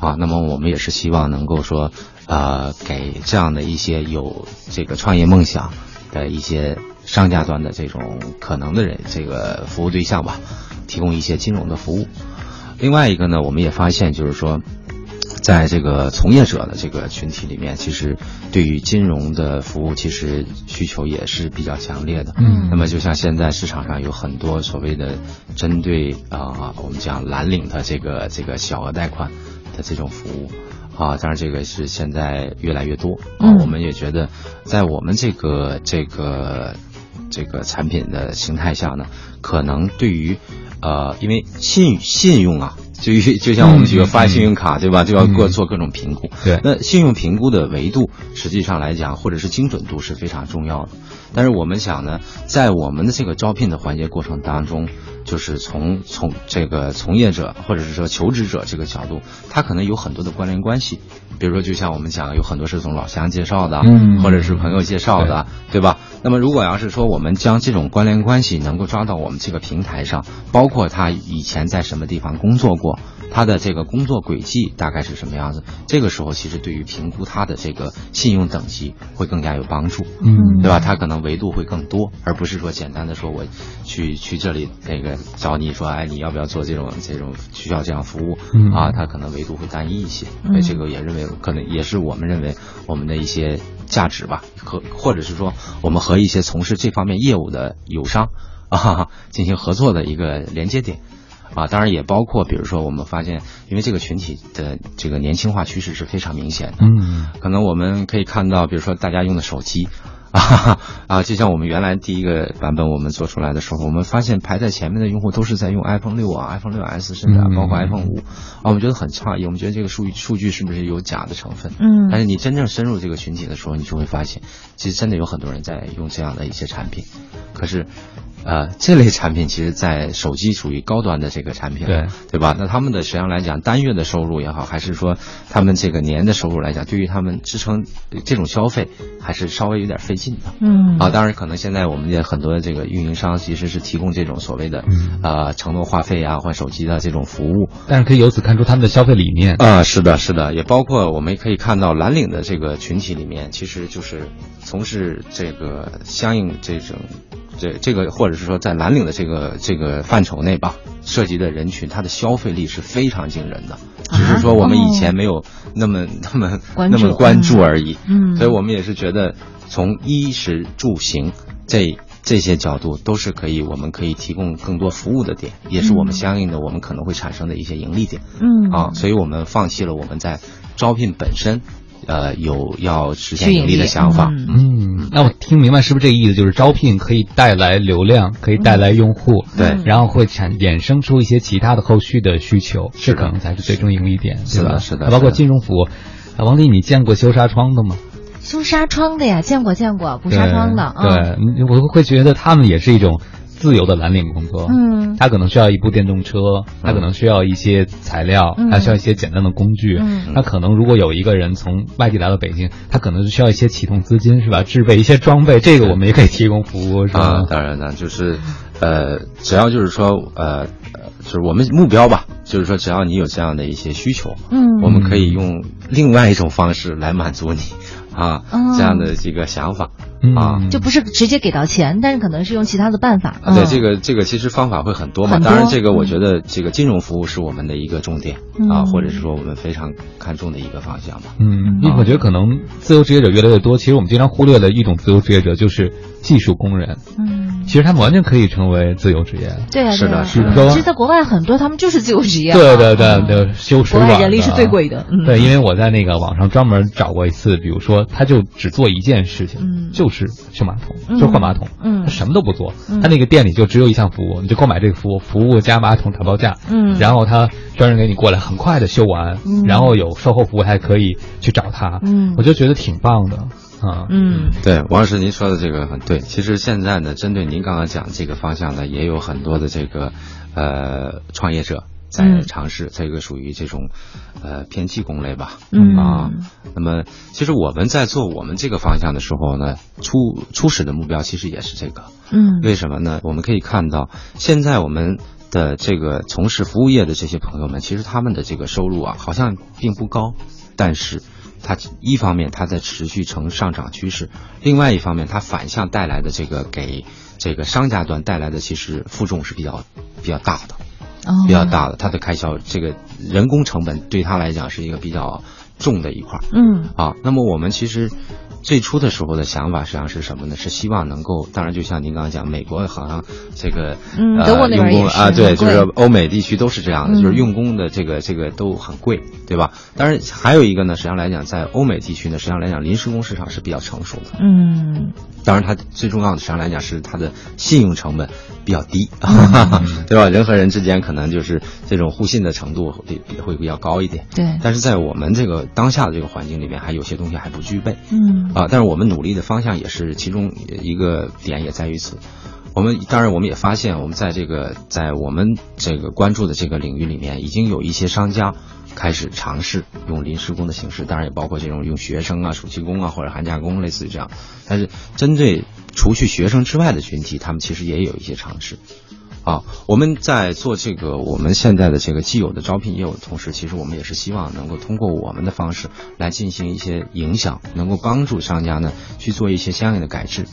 啊，那么我们也是希望能够说，呃，给这样的一些有这个创业梦想的一些商家端的这种可能的人，这个服务对象吧，提供一些金融的服务。另外一个呢，我们也发现就是说，在这个从业者的这个群体里面，其实对于金融的服务，其实需求也是比较强烈的。嗯。那么就像现在市场上有很多所谓的针对啊，我们讲蓝领的这个这个小额贷款。的这种服务，啊，当然这个是现在越来越多啊。我们也觉得，在我们这个这个这个产品的形态下呢，可能对于呃，因为信信用啊，就就像我们这个发信用卡对吧，就要过做各种评估。对，那信用评估的维度，实际上来讲，或者是精准度是非常重要的。但是我们想呢，在我们的这个招聘的环节过程当中。就是从从这个从业者或者是说求职者这个角度，他可能有很多的关联关系，比如说就像我们讲，有很多是从老乡介绍的，嗯，或者是朋友介绍的，对吧？那么如果要是说我们将这种关联关系能够抓到我们这个平台上，包括他以前在什么地方工作过。他的这个工作轨迹大概是什么样子？这个时候其实对于评估他的这个信用等级会更加有帮助，嗯，对吧？他可能维度会更多，而不是说简单的说我去去这里那个找你说，哎，你要不要做这种这种需要这样服务？嗯啊，他可能维度会单一一些，所以这个也认为可能也是我们认为我们的一些价值吧，和或者是说我们和一些从事这方面业务的友商 啊进行合作的一个连接点。啊，当然也包括，比如说我们发现，因为这个群体的这个年轻化趋势是非常明显的，嗯，可能我们可以看到，比如说大家用的手机，啊 啊！就像我们原来第一个版本我们做出来的时候，我们发现排在前面的用户都是在用 iPhone 六啊、iPhone 六 S，甚至包括 iPhone 五啊，我们觉得很诧异，我们觉得这个数据数据是不是有假的成分？嗯，但是你真正深入这个群体的时候，你就会发现，其实真的有很多人在用这样的一些产品，可是。呃，这类产品其实，在手机属于高端的这个产品，对对吧？那他们的实际上来讲，单月的收入也好，还是说他们这个年的收入来讲，对于他们支撑这种消费，还是稍微有点费劲的。嗯啊，当然可能现在我们的很多的这个运营商其实是提供这种所谓的呃承诺话费啊换手机的这种服务，但是可以由此看出他们的消费理念啊，是的，是的，也包括我们可以看到蓝领的这个群体里面，其实就是从事这个相应这种。这这个，或者是说，在蓝领的这个这个范畴内吧，涉及的人群，它的消费力是非常惊人的，只是说我们以前没有那么那么那么关注而已。嗯，所以我们也是觉得，从衣食住行这这些角度，都是可以，我们可以提供更多服务的点，也是我们相应的我们可能会产生的一些盈利点。嗯，啊，所以我们放弃了我们在招聘本身。呃，有要实现盈利的想法。嗯，那我听明白是不是这个意思？就是招聘可以带来流量，可以带来用户，对，然后会产衍生出一些其他的后续的需求，这可能才是最终盈利点，是吧？是的，包括金融服务。王丽，你见过修纱窗的吗？修纱窗的呀，见过见过，补纱窗的。对，我会觉得他们也是一种。自由的蓝领工作，嗯，他可能需要一部电动车，他可能需要一些材料，他需要一些简单的工具，嗯，他可能如果有一个人从外地来到北京，他可能是需要一些启动资金，是吧？制备一些装备，这个我们也可以提供服务，是吧？啊，当然了，就是，呃，只要就是说，呃，就是我们目标吧，就是说，只要你有这样的一些需求，嗯，我们可以用另外一种方式来满足你。啊，这样的这个想法啊，就不是直接给到钱，但是可能是用其他的办法。对，这个这个其实方法会很多嘛。当然，这个我觉得这个金融服务是我们的一个重点啊，或者是说我们非常看重的一个方向吧。嗯，因为我觉得可能自由职业者越来越多，其实我们经常忽略的一种自由职业者就是技术工人。嗯，其实他们完全可以成为自由职业。对啊，是的，是的。其实，在国外很多他们就是自由职业。对对对对，修水管。国外人力是最贵的。对，因为我在那个网上专门找过一次，比如说，他就只做。一件事情，嗯，就是修马桶，就换马桶，嗯，他什么都不做，他那个店里就只有一项服务，你就购买这个服务，服务加马桶打包价，嗯，然后他专人给你过来，很快的修完，然后有售后服务还可以去找他，嗯，我就觉得挺棒的，啊，嗯，对，王老师您说的这个很对，其实现在呢，针对您刚刚讲这个方向呢，也有很多的这个呃创业者。在尝试这个属于这种，呃偏技工类吧，嗯。啊，那么其实我们在做我们这个方向的时候呢，初初始的目标其实也是这个，嗯，为什么呢？我们可以看到，现在我们的这个从事服务业的这些朋友们，其实他们的这个收入啊，好像并不高，但是它一方面它在持续呈上涨趋势，另外一方面它反向带来的这个给这个商家端带来的其实负重是比较比较大的。比较大的，它的开销，这个人工成本对他来讲是一个比较重的一块嗯，啊，那么我们其实最初的时候的想法实际上是什么呢？是希望能够，当然就像您刚刚讲，美国好像这个呃用工啊，对，就是欧美地区都是这样的，就是用工的这个这个都很贵，对吧？当然还有一个呢，实际上来讲，在欧美地区呢，实际上来讲，临时工市场是比较成熟的。嗯，当然它最重要的实际上来讲是它的信用成本。比较低，对吧？人和人之间可能就是这种互信的程度比比会比较高一点。对，但是在我们这个当下的这个环境里面，还有些东西还不具备。嗯啊，但是我们努力的方向也是其中一个点，也在于此。我们当然我们也发现，我们在这个在我们这个关注的这个领域里面，已经有一些商家开始尝试用临时工的形式，当然也包括这种用学生啊、暑期工啊或者寒假工，类似于这样。但是针对除去学生之外的群体，他们其实也有一些尝试。啊，我们在做这个我们现在的这个既有的招聘业务的同时，其实我们也是希望能够通过我们的方式来进行一些影响，能够帮助商家呢去做一些相应的改制。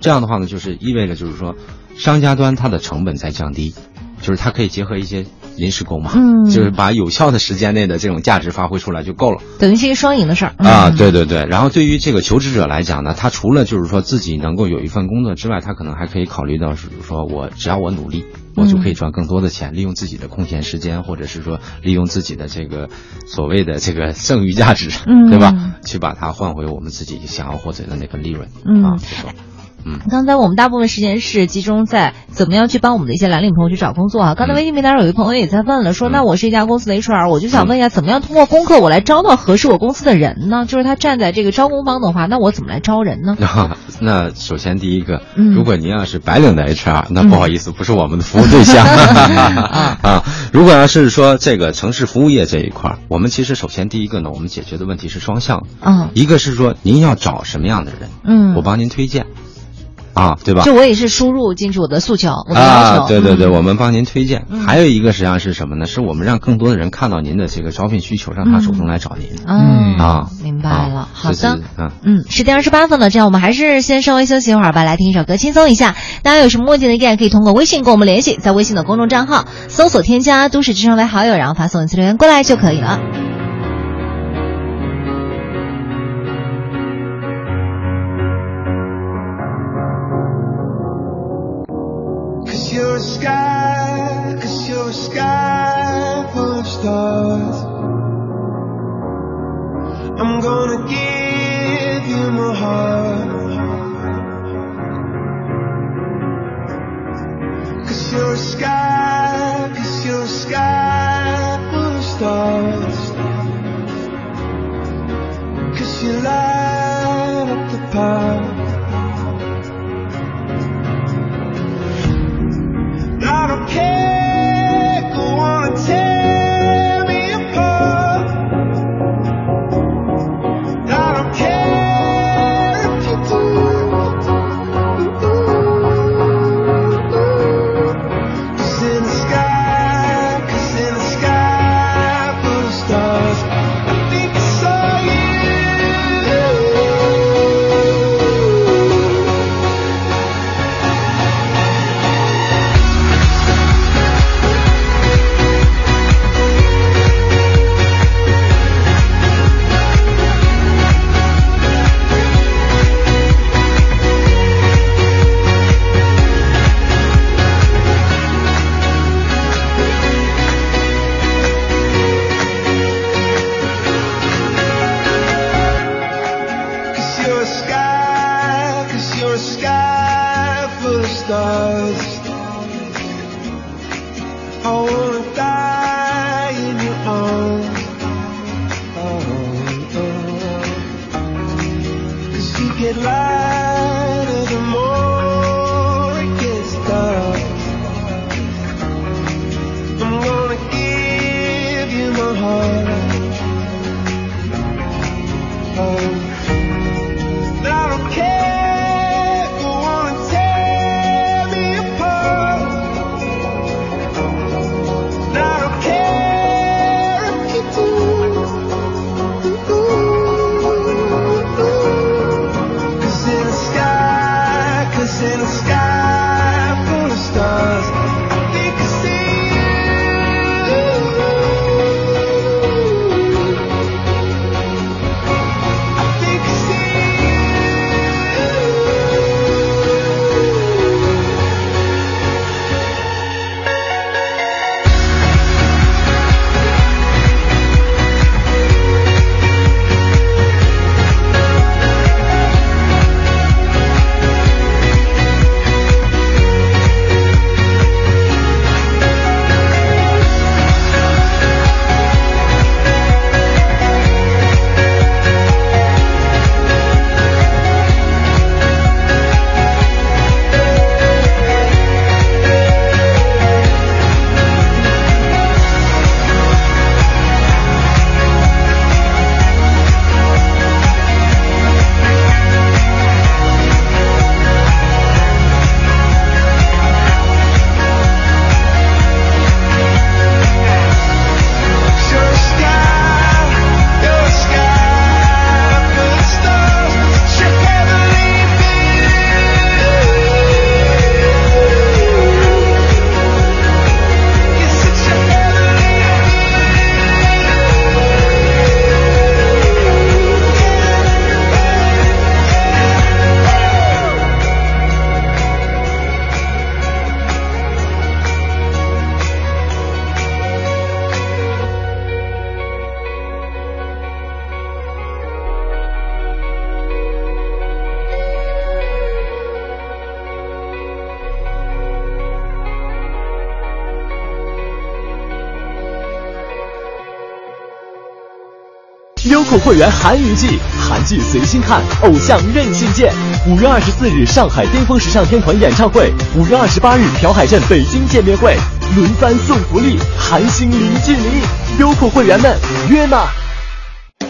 这样的话呢，就是意味着就是说，商家端它的成本在降低，就是它可以结合一些临时工嘛，嗯就是把有效的时间内的这种价值发挥出来就够了。等于是一个双赢的事儿啊，嗯对对对。然后对于这个求职者来讲呢，他除了就是说自己能够有一份工作之外，他可能还可以考虑到是说我只要我努力，我就可以赚更多的钱，利用自己的空闲时间，或者是说利用自己的这个所谓的这个剩余价值，嗯对吧？去把它换回我们自己想要获得的那份利润。嗯啊，嗯，刚才我们大部分时间是集中在怎么样去帮我们的一些蓝领朋友去找工作啊。刚才微信平台上有一位朋友也在问了，说那我是一家公司的 HR，我就想问一下，怎么样通过功课我来招到合适我公司的人呢？就是他站在这个招工方的话，那我怎么来招人呢？那 那首先第一个，嗯。如果您要是白领的 HR，那不好意思，不是我们的服务对象。啊。如果要是说这个城市服务业这一块，我们其实首先第一个呢，我们解决的问题是双向的，嗯。一个是说您要找什么样的人，嗯。我帮您推荐，啊，对吧？就我也是输入进去我的诉求，我的要求。啊，对对对，嗯我们帮您推荐。嗯还有一个实际上是什么呢？是我们让更多的人看到您的这个招聘需求，让他主动来找您。嗯啊，明白了啊好的嗯。嗯，十点二十八分了，这样我们还是先稍微休息一会儿吧，来听一首歌轻松一下。大家有什么问题呢？依然可以通过微信跟我们联系，在微信的公众账号搜索添加“都市之声”为好友，然后发送一次留言过来就可以了。会员韩娱季，韩剧随心看，偶像任性见。五月二十四日上海巅峰时尚天团演唱会，五月二十八日朴海镇北京见面会，轮番送福利，韩星零距离，优酷会员们约吗？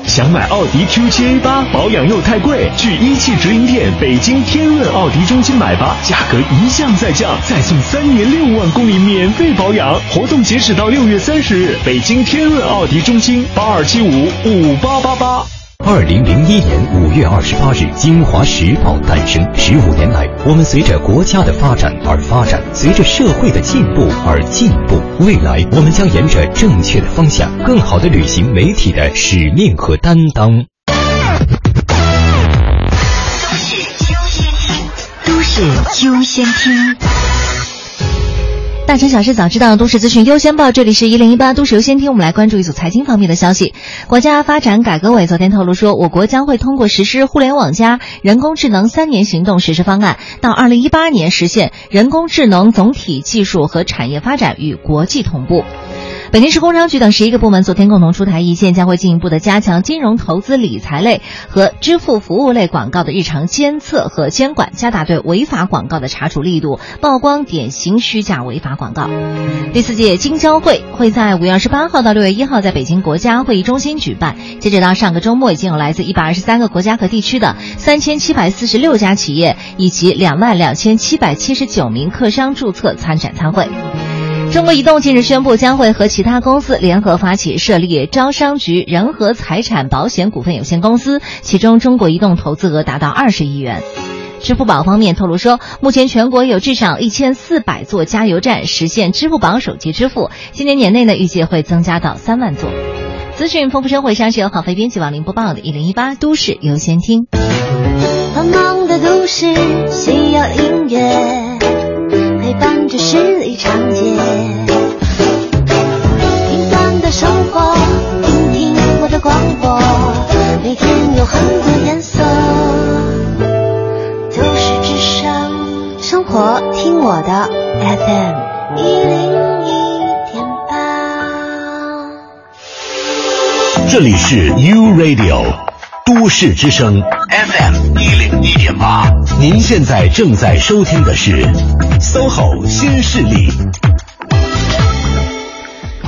想买奥迪 Q7 A 八，保养又太贵，去一汽直营店北京天润奥迪中心买吧，价格一降再降，再送三年六万公里免费保养，活动截止到六月三十日，北京天润奥迪中心八二七五五八八八。二零零一年五月二十八日，《京华时报》诞生。十五年来，我们随着国家的发展而发展，随着社会的进步而进步。未来，我们将沿着正确的方向，更好的履行媒体的使命和担当。都市优先听。大城小事早知道，都市资讯优先报。这里是一零一八都市优先听，我们来关注一组财经方面的消息。国家发展改革委昨天透露说，我国将会通过实施“互联网加”人工智能三年行动实施方案，到二零一八年实现人工智能总体技术和产业发展与国际同步。北京市工商局等十一个部门昨天共同出台意见，将会进一步的加强金融投资理财类和支付服务类广告的日常监测和监管，加大对违法广告的查处力度，曝光典型虚假违法广告。第四届京交会会在五月二十八号到六月一号在北京国家会议中心举办。截止到上个周末，已经有来自一百二十三个国家和地区的三千七百四十六家企业以及两万两千七百七十九名客商注册参展参会。中国移动近日宣布，将会和其他公司联合发起设立招商局仁和财产保险股份有限公司，其中中国移动投资额达到二十亿元。支付宝方面透露说，目前全国有至少一千四百座加油站实现支付宝手机支付，今年年内呢预计会增加到三万座。资讯丰富生活，以上是由郝飞编辑王林播报的《一零一八都市优先听》。繁忙的都市需要音乐陪伴着十里长街，平凡的生活，听听我的广播，每天有很多颜色。都市之声，生活听我的 FM 一零一点八。这里是 U Radio 都市之声 FM 一零一点八，您现在正在收听的是 SOHO 新势力。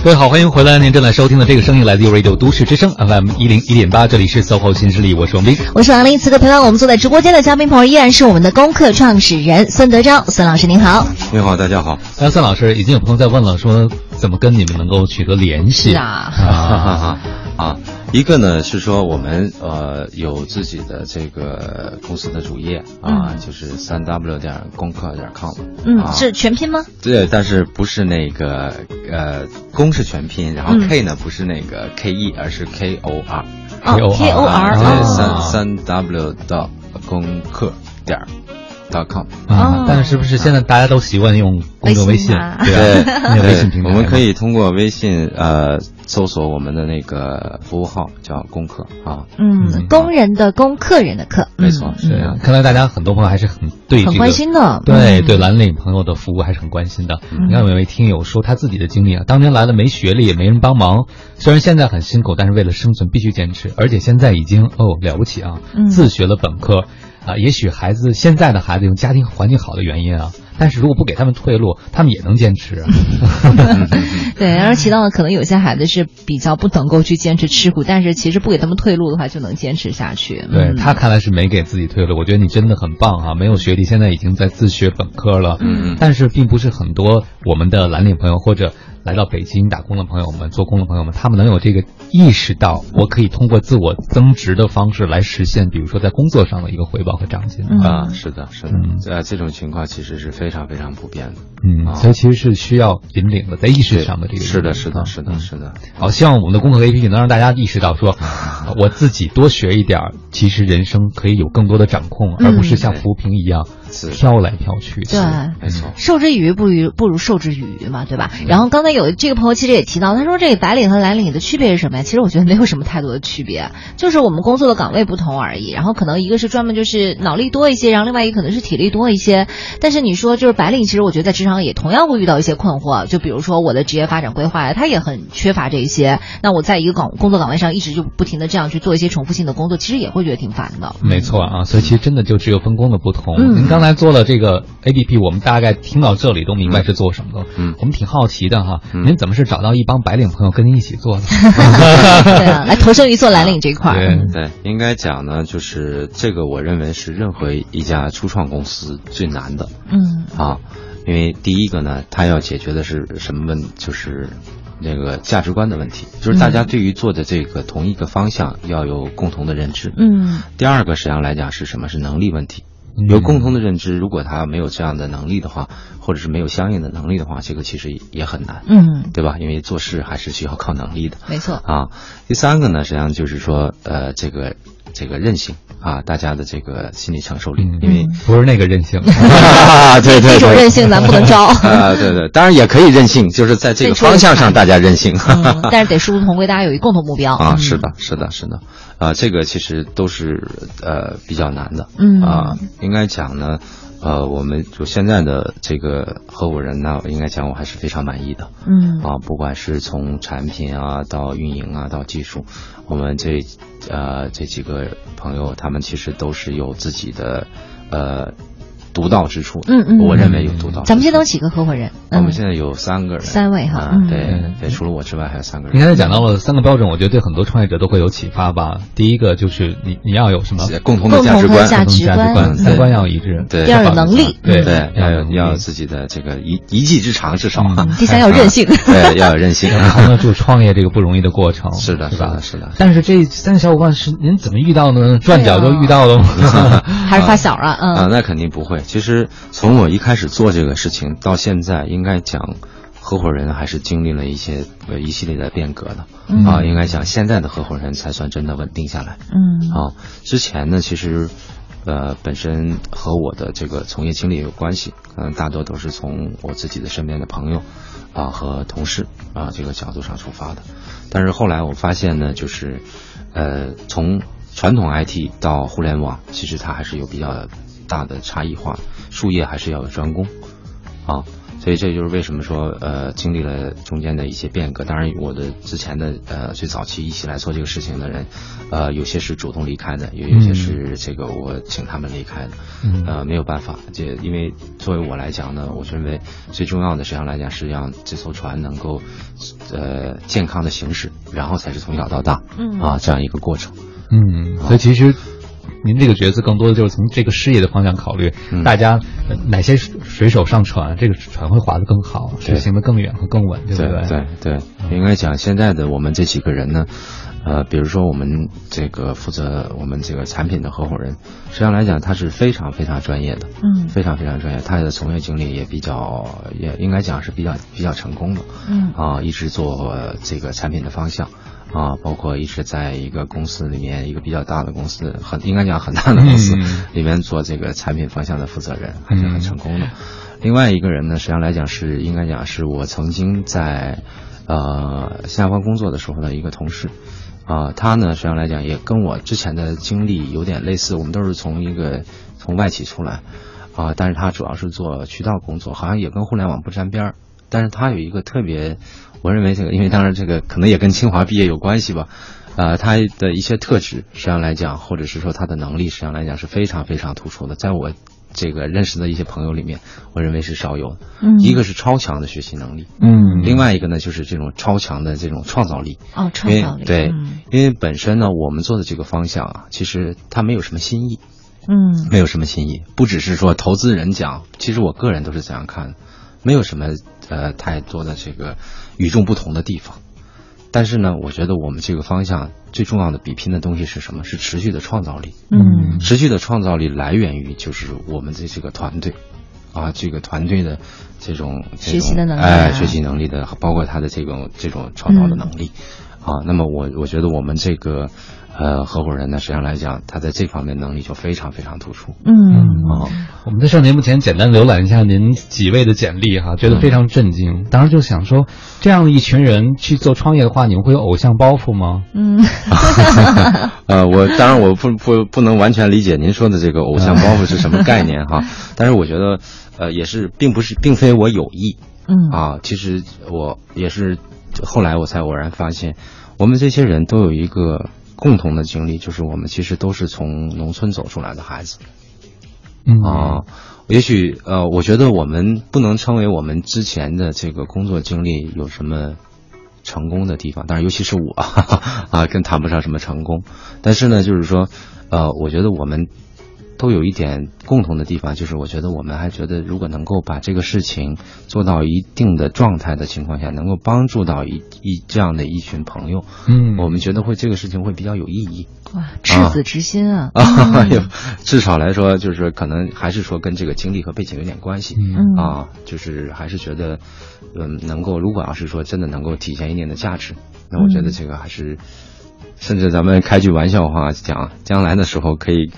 各位好，欢迎回来！您正在收听的这个声音来自 U Radio 都市之声 FM 一零一点八，这里是 SOHO 新势力，我是王斌，我是王林。此刻陪伴我们坐在直播间的嘉宾朋友依然是我们的功课创始人孙德昭，孙老师您好。你好，大家好。那孙老师，已经有朋友在问了，说怎么跟你们能够取得联系？是啊，啊 啊，一个呢是说我们呃有自己的这个公司的主页啊，嗯。就是三 w 点功课点 com，嗯，啊。是全拼吗？对，但是不是那个呃公是全拼，然后嗯。K 呢不是那个 K E，而是 K O R，哦 KOR 啊对，哦。三三 w 到功课点 com 啊，但是是不是现在大家都习惯用公众微信？微信对啊，那个微信平台，我们可以通过微信呃搜索我们的那个服务号叫工课啊，嗯，工人的工，客人的客，没错，是这样。看来大家很多朋友还是很对这个很关心的对嗯。对蓝领朋友的服务还是很关心的。嗯。你看有一位听友说他自己的经历啊，当年来了没学历也没人帮忙，虽然现在很辛苦，但是为了生存必须坚持，而且现在已经哦了不起啊，嗯。自学了本科。啊，也许孩子现在的孩子用家庭环境好的原因啊，但是如果不给他们退路，他们也能坚持啊。对，然而提到了可能有些孩子是比较不能够去坚持吃苦，但是其实不给他们退路的话，就能坚持下去。对嗯他看来是没给自己退路，我觉得你真的很棒啊！没有学历，现在已经在自学本科了。嗯，但是并不是很多我们的蓝领朋友或者来到北京打工的朋友们、做工的朋友们，他们能有这个意识到，我可以通过自我增值的方式来实现，比如说在工作上的一个回报和长进。嗯啊，是的，是的，呃，这种情况其实是非常非常普遍的。嗯，啊所以其实是需要引领的，在意识上的这个是的，是的，啊是的，是的。好，希望我们的工作 APP 能让大家意识到说，我自己多学一点，其实人生可以有更多的掌控，而不是像浮萍一样飘来飘去。对，没错。授之以鱼不如不如授之以渔嘛，对吧？然后刚才有这个朋友其实也提到，他说这个白领和蓝领的区别是什么呀？其实我觉得没有什么太多的区别，就是我们工作的岗位不同而已。然后可能一个是专门就是脑力多一些，然后另外一个可能是体力多一些。但是你说就是白领，其实我觉得在职场也同样会遇到一些困惑，就比如说我的职业发展规划呀，他也很缺乏这些。那我在一个岗工作岗位上一直就不停的这样去做一些重复性的工作，其实也会觉得挺烦的。没错啊，所以其实真的就只有分工的不同。您刚才做了这个 A P P，我们大概听到这里都明白是做什么的。嗯，我们挺好奇的哈，您怎么是找到一帮白领朋友跟您一起做的？对啊，来投身于做蓝领这块儿。对对，应该讲呢，就是这个，我认为是任何一家初创公司最难的。嗯啊，因为第一个呢，它要解决的是什么问？就是那个价值观的问题，就是大家对于做的这个同一个方向要有共同的认知。嗯。第二个实际上来讲是什么？是能力问题。有共同的认知，如果他没有这样的能力的话，或者是没有相应的能力的话，这个其实也很难，嗯，对吧？因为做事还是需要靠能力的，没错啊。第三个呢，实际上就是说，呃，这个这个韧性啊，大家的这个心理承受力，因为不是那个任性，对对，这种任性咱不能招。啊，对对，当然也可以任性，就是在这个方向上大家任性，但是得殊途同归，大家有一共同目标。啊，是的，是的，是的。啊，这个其实都是呃比较难的，嗯。啊，应该讲呢，呃，我们就现在的这个合伙人呢，应该讲我还是非常满意的，嗯。啊，不管是从产品啊到运营啊到技术，我们这呃这几个朋友他们其实都是有自己的呃。独到之处，嗯嗯，我认为有独到。咱们现在有几个合伙人？我们现在有三个人，三位哈。对对，除了我之外还有三个人。你刚才讲到了三个标准，我觉得对很多创业者都会有启发吧。第一个就是你你要有什么共同的价值观，价值观，三观要一致。对，第二有能力，对对，要有要有自己的这个一一技之长，至少。第三要有韧性，对，要有韧性，扛得住创业这个不容易的过程。是的，是吧？是的。但是这三个小伙伴是您怎么遇到的呢？转角就遇到了吗？还是发小啊？嗯啊，那肯定不会。其实。从我一开始做这个事情到现在，应该讲，合伙人还是经历了一些呃一系列的变革的啊。应该讲，现在的合伙人才算真的稳定下来。嗯啊，之前呢，其实呃本身和我的这个从业经历有关系，可能大多都是从我自己的身边的朋友啊和同事啊这个角度上出发的。但是后来我发现呢，就是呃从传统 IT 到互联网，其实它还是有比较。大的差异化，术业还是要有专攻，啊，所以这就是为什么说呃经历了中间的一些变革。当然，我的之前的呃最早期一起来做这个事情的人，呃有些是主动离开的，也有些是这个我请他们离开的，呃没有办法，这因为作为我来讲呢，我认为最重要的实际上来讲是让这艘船能够呃健康的行驶，然后才是从小到大啊这样一个过程。嗯，所以其实。您这个角色更多的就是从这个事业的方向考虑，大家哪些水手上船，这个船会划得更好，是行得更远和更稳，对不对？对对，应该讲现在的我们这几个人呢，呃，比如说我们这个负责我们这个产品的合伙人，实际上来讲他是非常非常专业的，嗯，非常非常专业，他的从业经历也比较，也应该讲是比较比较成功的，嗯，啊，一直做这个产品的方向。啊，包括一直在一个公司里面，一个比较大的公司，很应该讲很大的公司里面做这个产品方向的负责人，还是很成功的。另外一个人呢，实际上来讲是应该讲是我曾经在呃新加坡工作的时候的一个同事，啊，他呢实际上来讲也跟我之前的经历有点类似，我们都是从一个从外企出来，啊，但是他主要是做渠道工作，好像也跟互联网不沾边儿，但是他有一个特别。我认为这个，因为当然这个可能也跟清华毕业有关系吧，呃，他的一些特质实际上来讲，或者是说他的能力实际上来讲是非常非常突出的，在我这个认识的一些朋友里面，我认为是少有的。嗯，一个是超强的学习能力，嗯，另外一个呢就是这种超强的这种创造力。哦，创造力。对，因为本身呢，我们做的这个方向啊，其实它没有什么新意，嗯，没有什么新意，不只是说投资人讲，其实我个人都是这样看的，没有什么呃太多的这个。与众不同的地方，但是呢，我觉得我们这个方向最重要的比拼的东西是什么？是持续的创造力。嗯，持续的创造力来源于就是我们的这个团队，啊，这个团队的这种学习的能力，哎，学习能力的，包括他的这种这种创造的能力，啊，那么我我觉得我们这个呃，合伙人呢，实际上来讲，他在这方面能力就非常非常突出。嗯，哦，我们在上节目前简单浏览一下您几位的简历哈，觉得非常震惊。当时就想说，这样一群人去做创业的话，你们会有偶像包袱吗？嗯，呃，我当然我不不不能完全理解您说的这个偶像包袱是什么概念哈，但是我觉得，呃，也是并不是并非我有意，嗯。啊，其实我也是后来我才偶然发现，我们这些人都有一个共同的经历，就是我们其实都是从农村走出来的孩子。嗯啊，也许呃，我觉得我们不能称为我们之前的这个工作经历有什么成功的地方，当然尤其是我 啊，更谈不上什么成功。但是呢，就是说，呃，我觉得我们都有一点共同的地方，就是我觉得我们还觉得，如果能够把这个事情做到一定的状态的情况下，能够帮助到一一这样的一群朋友，嗯我们觉得会这个事情会比较有意义。哇，赤子之心啊！至少来说，就是可能还是说跟这个经历和背景有点关系，嗯啊，就是还是觉得，嗯，能够如果要是说真的能够体现一定的价值，那我觉得这个还是，甚至咱们开句玩笑话讲，将来的时候可以。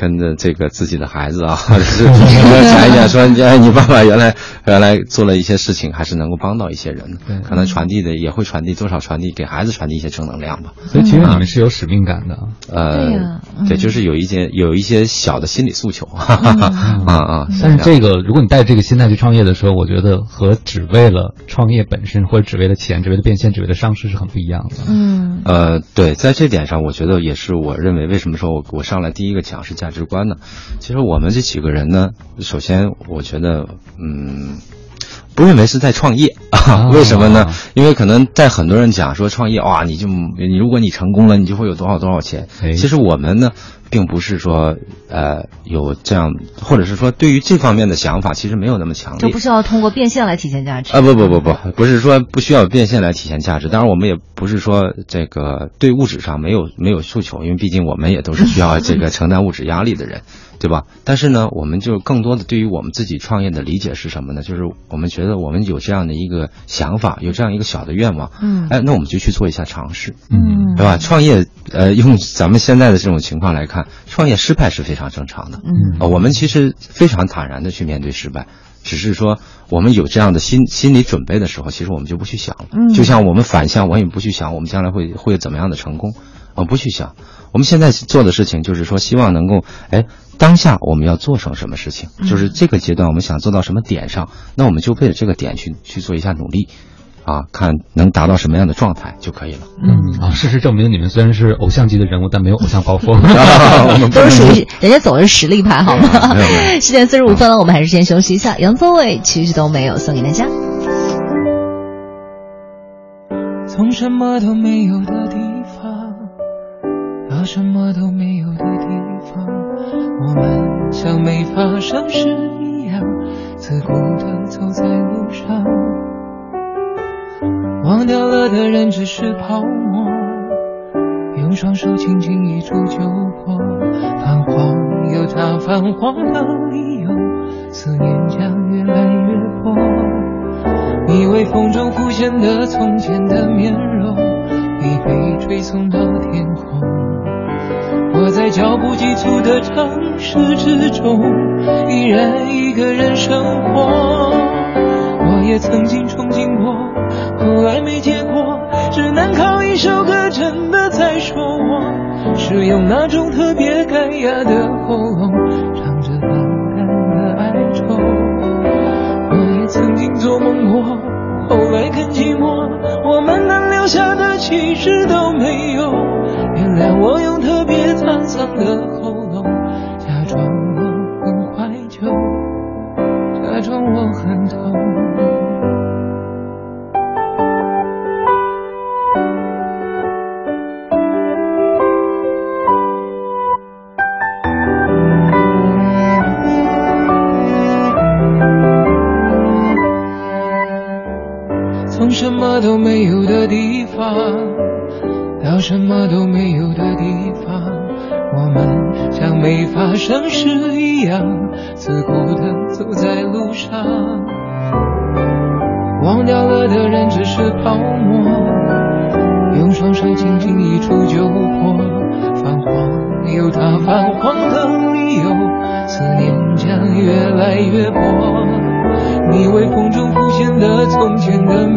跟着这个自己的孩子啊，讲一讲，说哎，你爸爸原来原来做了一些事情，还是能够帮到一些人的，可能传递的也会传递多少传递给孩子传递一些正能量吧。所以其实你们是有使命感的。呃，对呀嗯对，就是有一些有一些小的心理诉求，哈哈哈啊啊。但是这个，如果你带着这个心态去创业的时候，我觉得和只为了创业本身，或者只为了钱、只为了变现、只为了上市是很不一样的。嗯呃，对，在这点上，我觉得也是我认为为什么说我我上来第一个讲是价值观呢？其实我们这几个人呢，首先我觉得，嗯。不认为是在创业啊？为什么呢？因为可能在很多人讲说创业哇，你就你如果你成功了，你就会有多少多少钱。其实我们呢，并不是说呃有这样，或者是说对于这方面的想法，其实没有那么强烈。就不需要通过变现来体现价值啊！不不不不，不是说不需要变现来体现价值。当然，我们也不是说这个对物质上没有没有诉求，因为毕竟我们也都是需要这个 承担物质压力的人，对吧？但是呢，我们就更多的对于我们自己创业的理解是什么呢？就是我们觉得我们有这样的一个想法，有这样一个小的愿望，嗯哎，那我们就去做一下尝试，嗯对吧？创业，呃，用咱们现在的这种情况来看，创业失败是非常正常的。嗯呃，我们其实非常坦然的去面对失败，只是说我们有这样的心心理准备的时候，其实我们就不去想了。嗯就像我们反向，我也不去想我们将来会会怎么样的成功，我不去想。我们现在做的事情就是说，希望能够，哎，当下我们要做成什么事情，嗯就是这个阶段我们想做到什么点上，那我们就为了这个点去去做一下努力，啊，看能达到什么样的状态就可以了。嗯啊，事实证明你们虽然是偶像级的人物，但没有偶像包袱。都是属于人家走的是实力派，好吗？十点四十五分了，我们还是先休息一下。杨宗纬其实都没有送给大家。从什么都没有的地方到什么都没有的地方，我们像没发生事一样，自顾地走在路上。忘掉了的人只是泡沫，用双手轻轻一触就破。泛黄有它泛黄的理由，思念将越来越薄。你微风中浮现的从前的面容，已被吹送到天空。我在脚步急促的城市之中，依然一个人生活。我也曾经憧憬过，后来没结果，只能靠一首歌真的在说我，是用那种特别干哑的喉咙，唱着淡淡的哀愁。我也曾经做梦过，后来更寂寞，我们能留下的其实都没有。原谅我用特别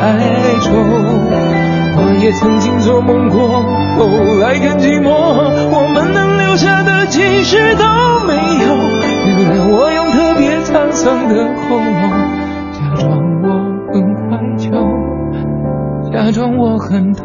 哀愁。我也曾经做梦过，后来更寂寞，我们能留下的其实都没有。原谅我用特别沧桑的喉咙，假装我很怀旧。假装我很痛，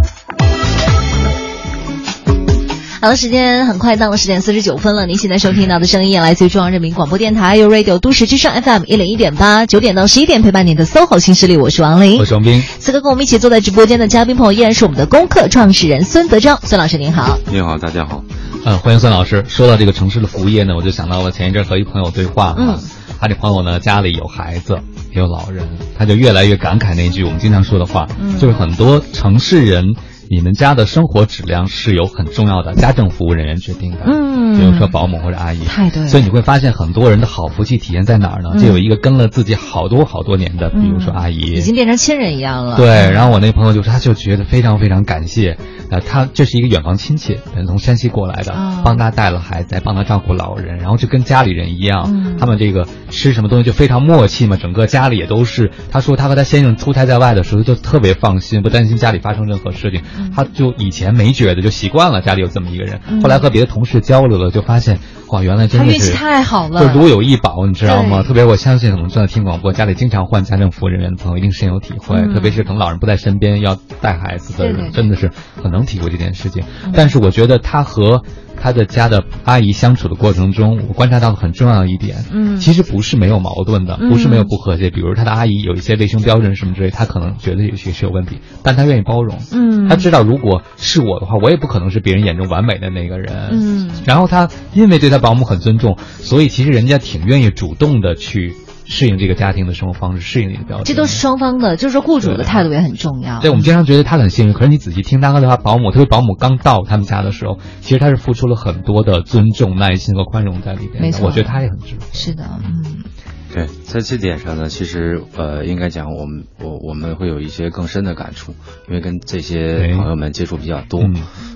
好的，时间很快到了十点四十九分了。您现在收听到的声音来自于中央人民广播电台 U Radio 都市之声 FM 一零一点八，九点到十一点陪伴您的 SOHO 新势力，我是王琳，我是王斌。此刻跟我们一起坐在直播间的嘉宾朋友依然是我们的功课创始人孙德章，孙老师您好。你好，大家好。嗯，欢迎孙老师。说到这个城市的服务业呢，我就想到了前一阵和一朋友对话。嗯，他这朋友呢，家里有孩子，也有老人，他就越来越感慨那句我们经常说的话，就是很多城市人。你们家的生活质量是由很重要的家政服务人员决定的，嗯，比如说保姆或者阿姨，太对。所以你会发现很多人的好福气体现在哪儿呢？就有一个跟了自己好多好多年的，比如说阿姨，已经变成亲人一样了。对，然后我那朋友就说，他就觉得非常非常感谢，呃，他这是一个远房亲戚，从山西过来的，帮他带了孩子，帮他照顾老人，然后就跟家里人一样，他们这个吃什么东西就非常默契嘛，整个家里也都是。他说他和他先生出差在外的时候就特别放心，不担心家里发生任何事情，他就以前。没觉得，就习惯了家里有这么一个人。后来和别的同事交流了，就发现哇，原来真的是太好了，就如有一宝，你知道吗？特别我相信，可能正在听广播，家里经常换家政服务人员的朋友一定深有体会。特别是可能老人不在身边要带孩子的人，真的是很能体会这件事情。但是我觉得他和。他的家的阿姨相处的过程中，我观察到很重要的一点，嗯，其实不是没有矛盾的，不是没有不和谐。比如他的阿姨有一些卫生标准什么之类，他可能觉得有些是有问题，但他愿意包容，嗯，他知道如果是我的话，我也不可能是别人眼中完美的那个人，嗯，然后他因为对他保姆很尊重，所以其实人家挺愿意主动的去。适应这个家庭的生活方式，适应你的标准，这都是双方的，就是雇主的态度也很重要。对，我们经常觉得他很幸运，可是你仔细听他的话保姆，特别保姆刚到他们家的时候，其实他是付出了很多的尊重、耐心和宽容在里边。没错，我觉得他也很值。是的，嗯，对，在这点上呢，其实呃，应该讲我们我我们会有一些更深的感触，因为跟这些朋友们接触比较多，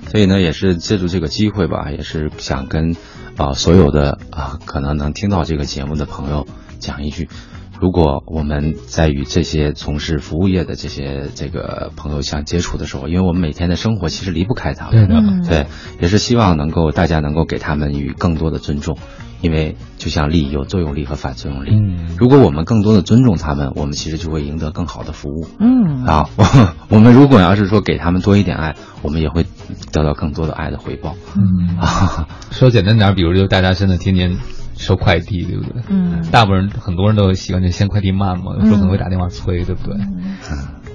所以呢，也是借助这个机会吧，也是想跟啊所有的啊可能能听到这个节目的朋友。讲一句，如果我们在与这些从事服务业的这些这个朋友相接触的时候，因为我们每天的生活其实离不开他们，对对，也是希望能够大家能够给他们与更多的尊重，因为就像力有作用力和反作用力，嗯，如果我们更多的尊重他们，我们其实就会赢得更好的服务，嗯。啊，我们如果要是说给他们多一点爱，我们也会得到更多的爱的回报，嗯。啊，说简单点，比如就大家现在天天。收快递对不对？嗯，大部分人很多人都喜欢就先快递慢嘛，有时候可能会打电话催，对不对？嗯，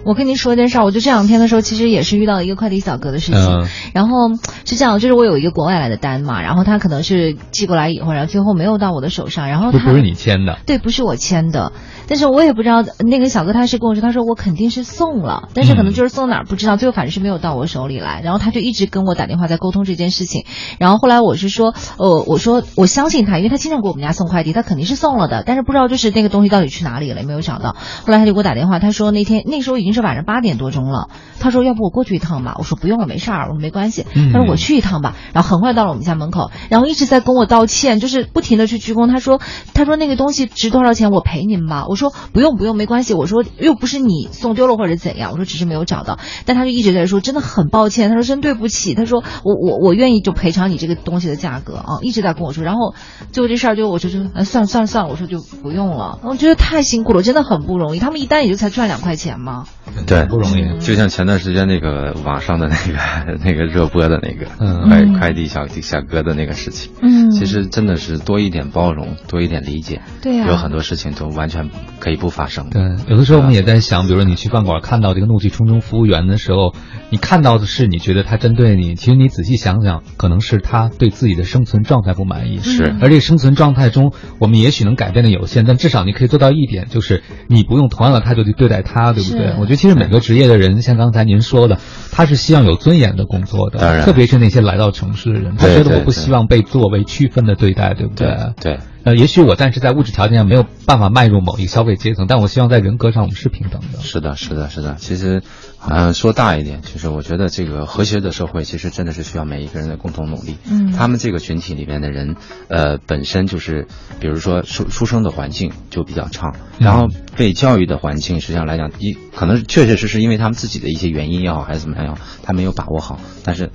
我跟您说一件事儿，我就这两天的时候，其实也是遇到一个快递小哥的事情。嗯。然后是这样，就是我有一个国外来的单嘛，然后他可能是寄过来以后，然后最后没有到我的手上，然后不是你签的，对，不是我签的，但是我也不知道那个小哥他是跟我说，他说我肯定是送了，但是可能就是送哪儿不知道，最后反正是没有到我手里来，然后他就一直跟我打电话在沟通这件事情，然后后来我是说，呃，我说我相信他，因为他经常给我们家送快递，他肯定是送了的，但是不知道就是那个东西到底去哪里了，也没有找到。后来他就给我打电话，他说那天那时候已经是晚上八点多钟了，他说要不我过去一趟吧，我说不用了，没事儿，我说没关系，嗯。他说我去一趟吧，然后很快到了我们家门口，然后一直在跟我道歉，就是不停的去鞠躬，他说他说那个东西值多少钱，我赔您吧，我说不用不用，没关系，我说又不是你送丢了或者怎样，我说只是没有找到，但他就一直在说真的很抱歉，他说真对不起，他说我我我愿意就赔偿你这个东西的价格啊，一直在跟我说，然后最后这事儿就我就说算了算了算了，我说就不用了，我觉得太辛苦了，真的很不容易，他们一单也就才赚两块钱嘛，对，不容易。就像前段时间那个网上的那个 那个热播的那个嗯。快快递小小哥的那个事情，嗯。其实真的是多一点包容，多一点理解，对啊。有很多事情都完全可以不发生。对，有的时候我们也在想，比如说你去饭馆看到这个怒气冲冲服务员的时候，你看到的是你觉得他针对你，其实你仔细想想，可能是他对自己的生存状态不满意。是而这个生存状态中，我们也许能改变的有限，但至少你可以做到一点，就是你不用同样的态度去对待他，对不对是？我觉得其实每个职业的人，像刚才您说的，他是希望有尊严的工作的，当然特别是那些来到城市的人，他觉得我不希望被作为区分的对待，对不对？对。呃，也许我暂时在物质条件上没有办法迈入某一个消费阶层，但我希望在人格上我们是平等的。是的，是的，是的。其实，呃，说大一点，就是我觉得这个和谐的社会，其实真的是需要每一个人的共同努力。嗯他们这个群体里面的人，呃，本身就是，比如说出出生的环境就比较差，然后被教育的环境，实际上来讲，一可能确确实实因为他们自己的一些原因也好，还是怎么样也好，他没有把握好，但是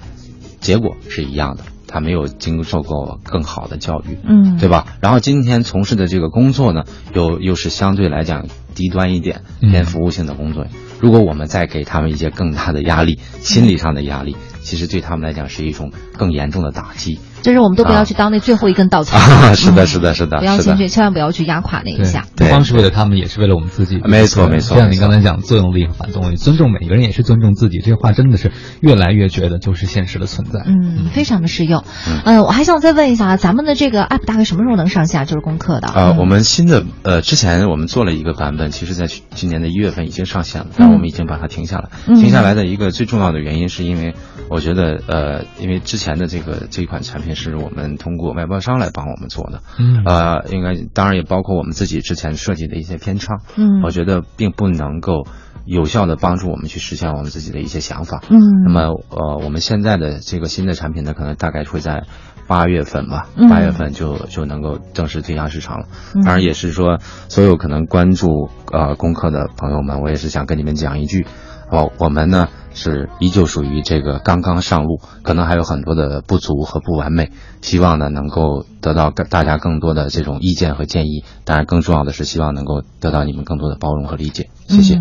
结果是一样的。他没有经受过更好的教育，嗯对吧？然后今天从事的这个工作呢，又又是相对来讲低端一点、嗯偏服务性的工作。如果我们再给他们一些更大的压力，心理上的压力，其实对他们来讲是一种更严重的打击。就是我们都不要去当那最后一根稻草。啊，是的，是的，是的，不要先去，千万不要去压垮那一下。不光是为了他们，也是为了我们自己。没错没错就像你刚才讲作用力和反作用力，尊重每个人也是尊重自己，这话真的是越来越觉得就是现实的存在。嗯，非常的实用。嗯、我还想再问一下，咱们的这个 app 大概什么时候能上线？就是攻克的。呃，我们新的呃，之前我们做了一个版本，其实在去今年的一月份已经上线了，但我们已经把它停下来。嗯停下来的一个最重要的原因，是因为我觉得呃，因为之前的这个这一款产品是我们通过外包商来帮我们做的，嗯呃，应该当然也包括我们自己之前设计的一些偏差，嗯我觉得并不能够有效的帮助我们去实现我们自己的一些想法。嗯那么呃，我们现在的这个新的产品呢，可能大概会在八月份吧嗯，八月份就就能够正式推向市场了。嗯当然也是说，所有可能关注呃功课的朋友们，我也是想跟你们讲一句，哦，我们呢是依旧属于这个刚刚上路，可能还有很多的不足和不完美，希望呢能够得到大家更多的这种意见和建议。当然，更重要的是希望能够得到你们更多的包容和理解。谢谢。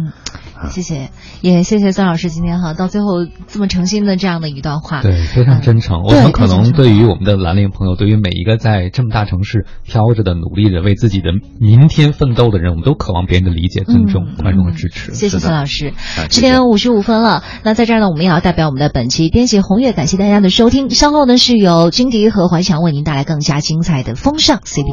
谢谢，也谢谢孙老师今天哈到最后这么诚心的这样的一段话。对，非常真诚。我对想可能对于我们的蓝领朋友，对于每一个在这么大城市飘着的、努力的为自己的明天奋斗的人，我们都渴望别人的理解、尊重、宽容和支持。谢谢孙老师啊，十点五十五分了。那在这儿呢，我们也要代表我们的本期编辑红月，感谢大家的收听。稍后呢，是由金迪和怀强为您带来更加精彩的风尚 CP。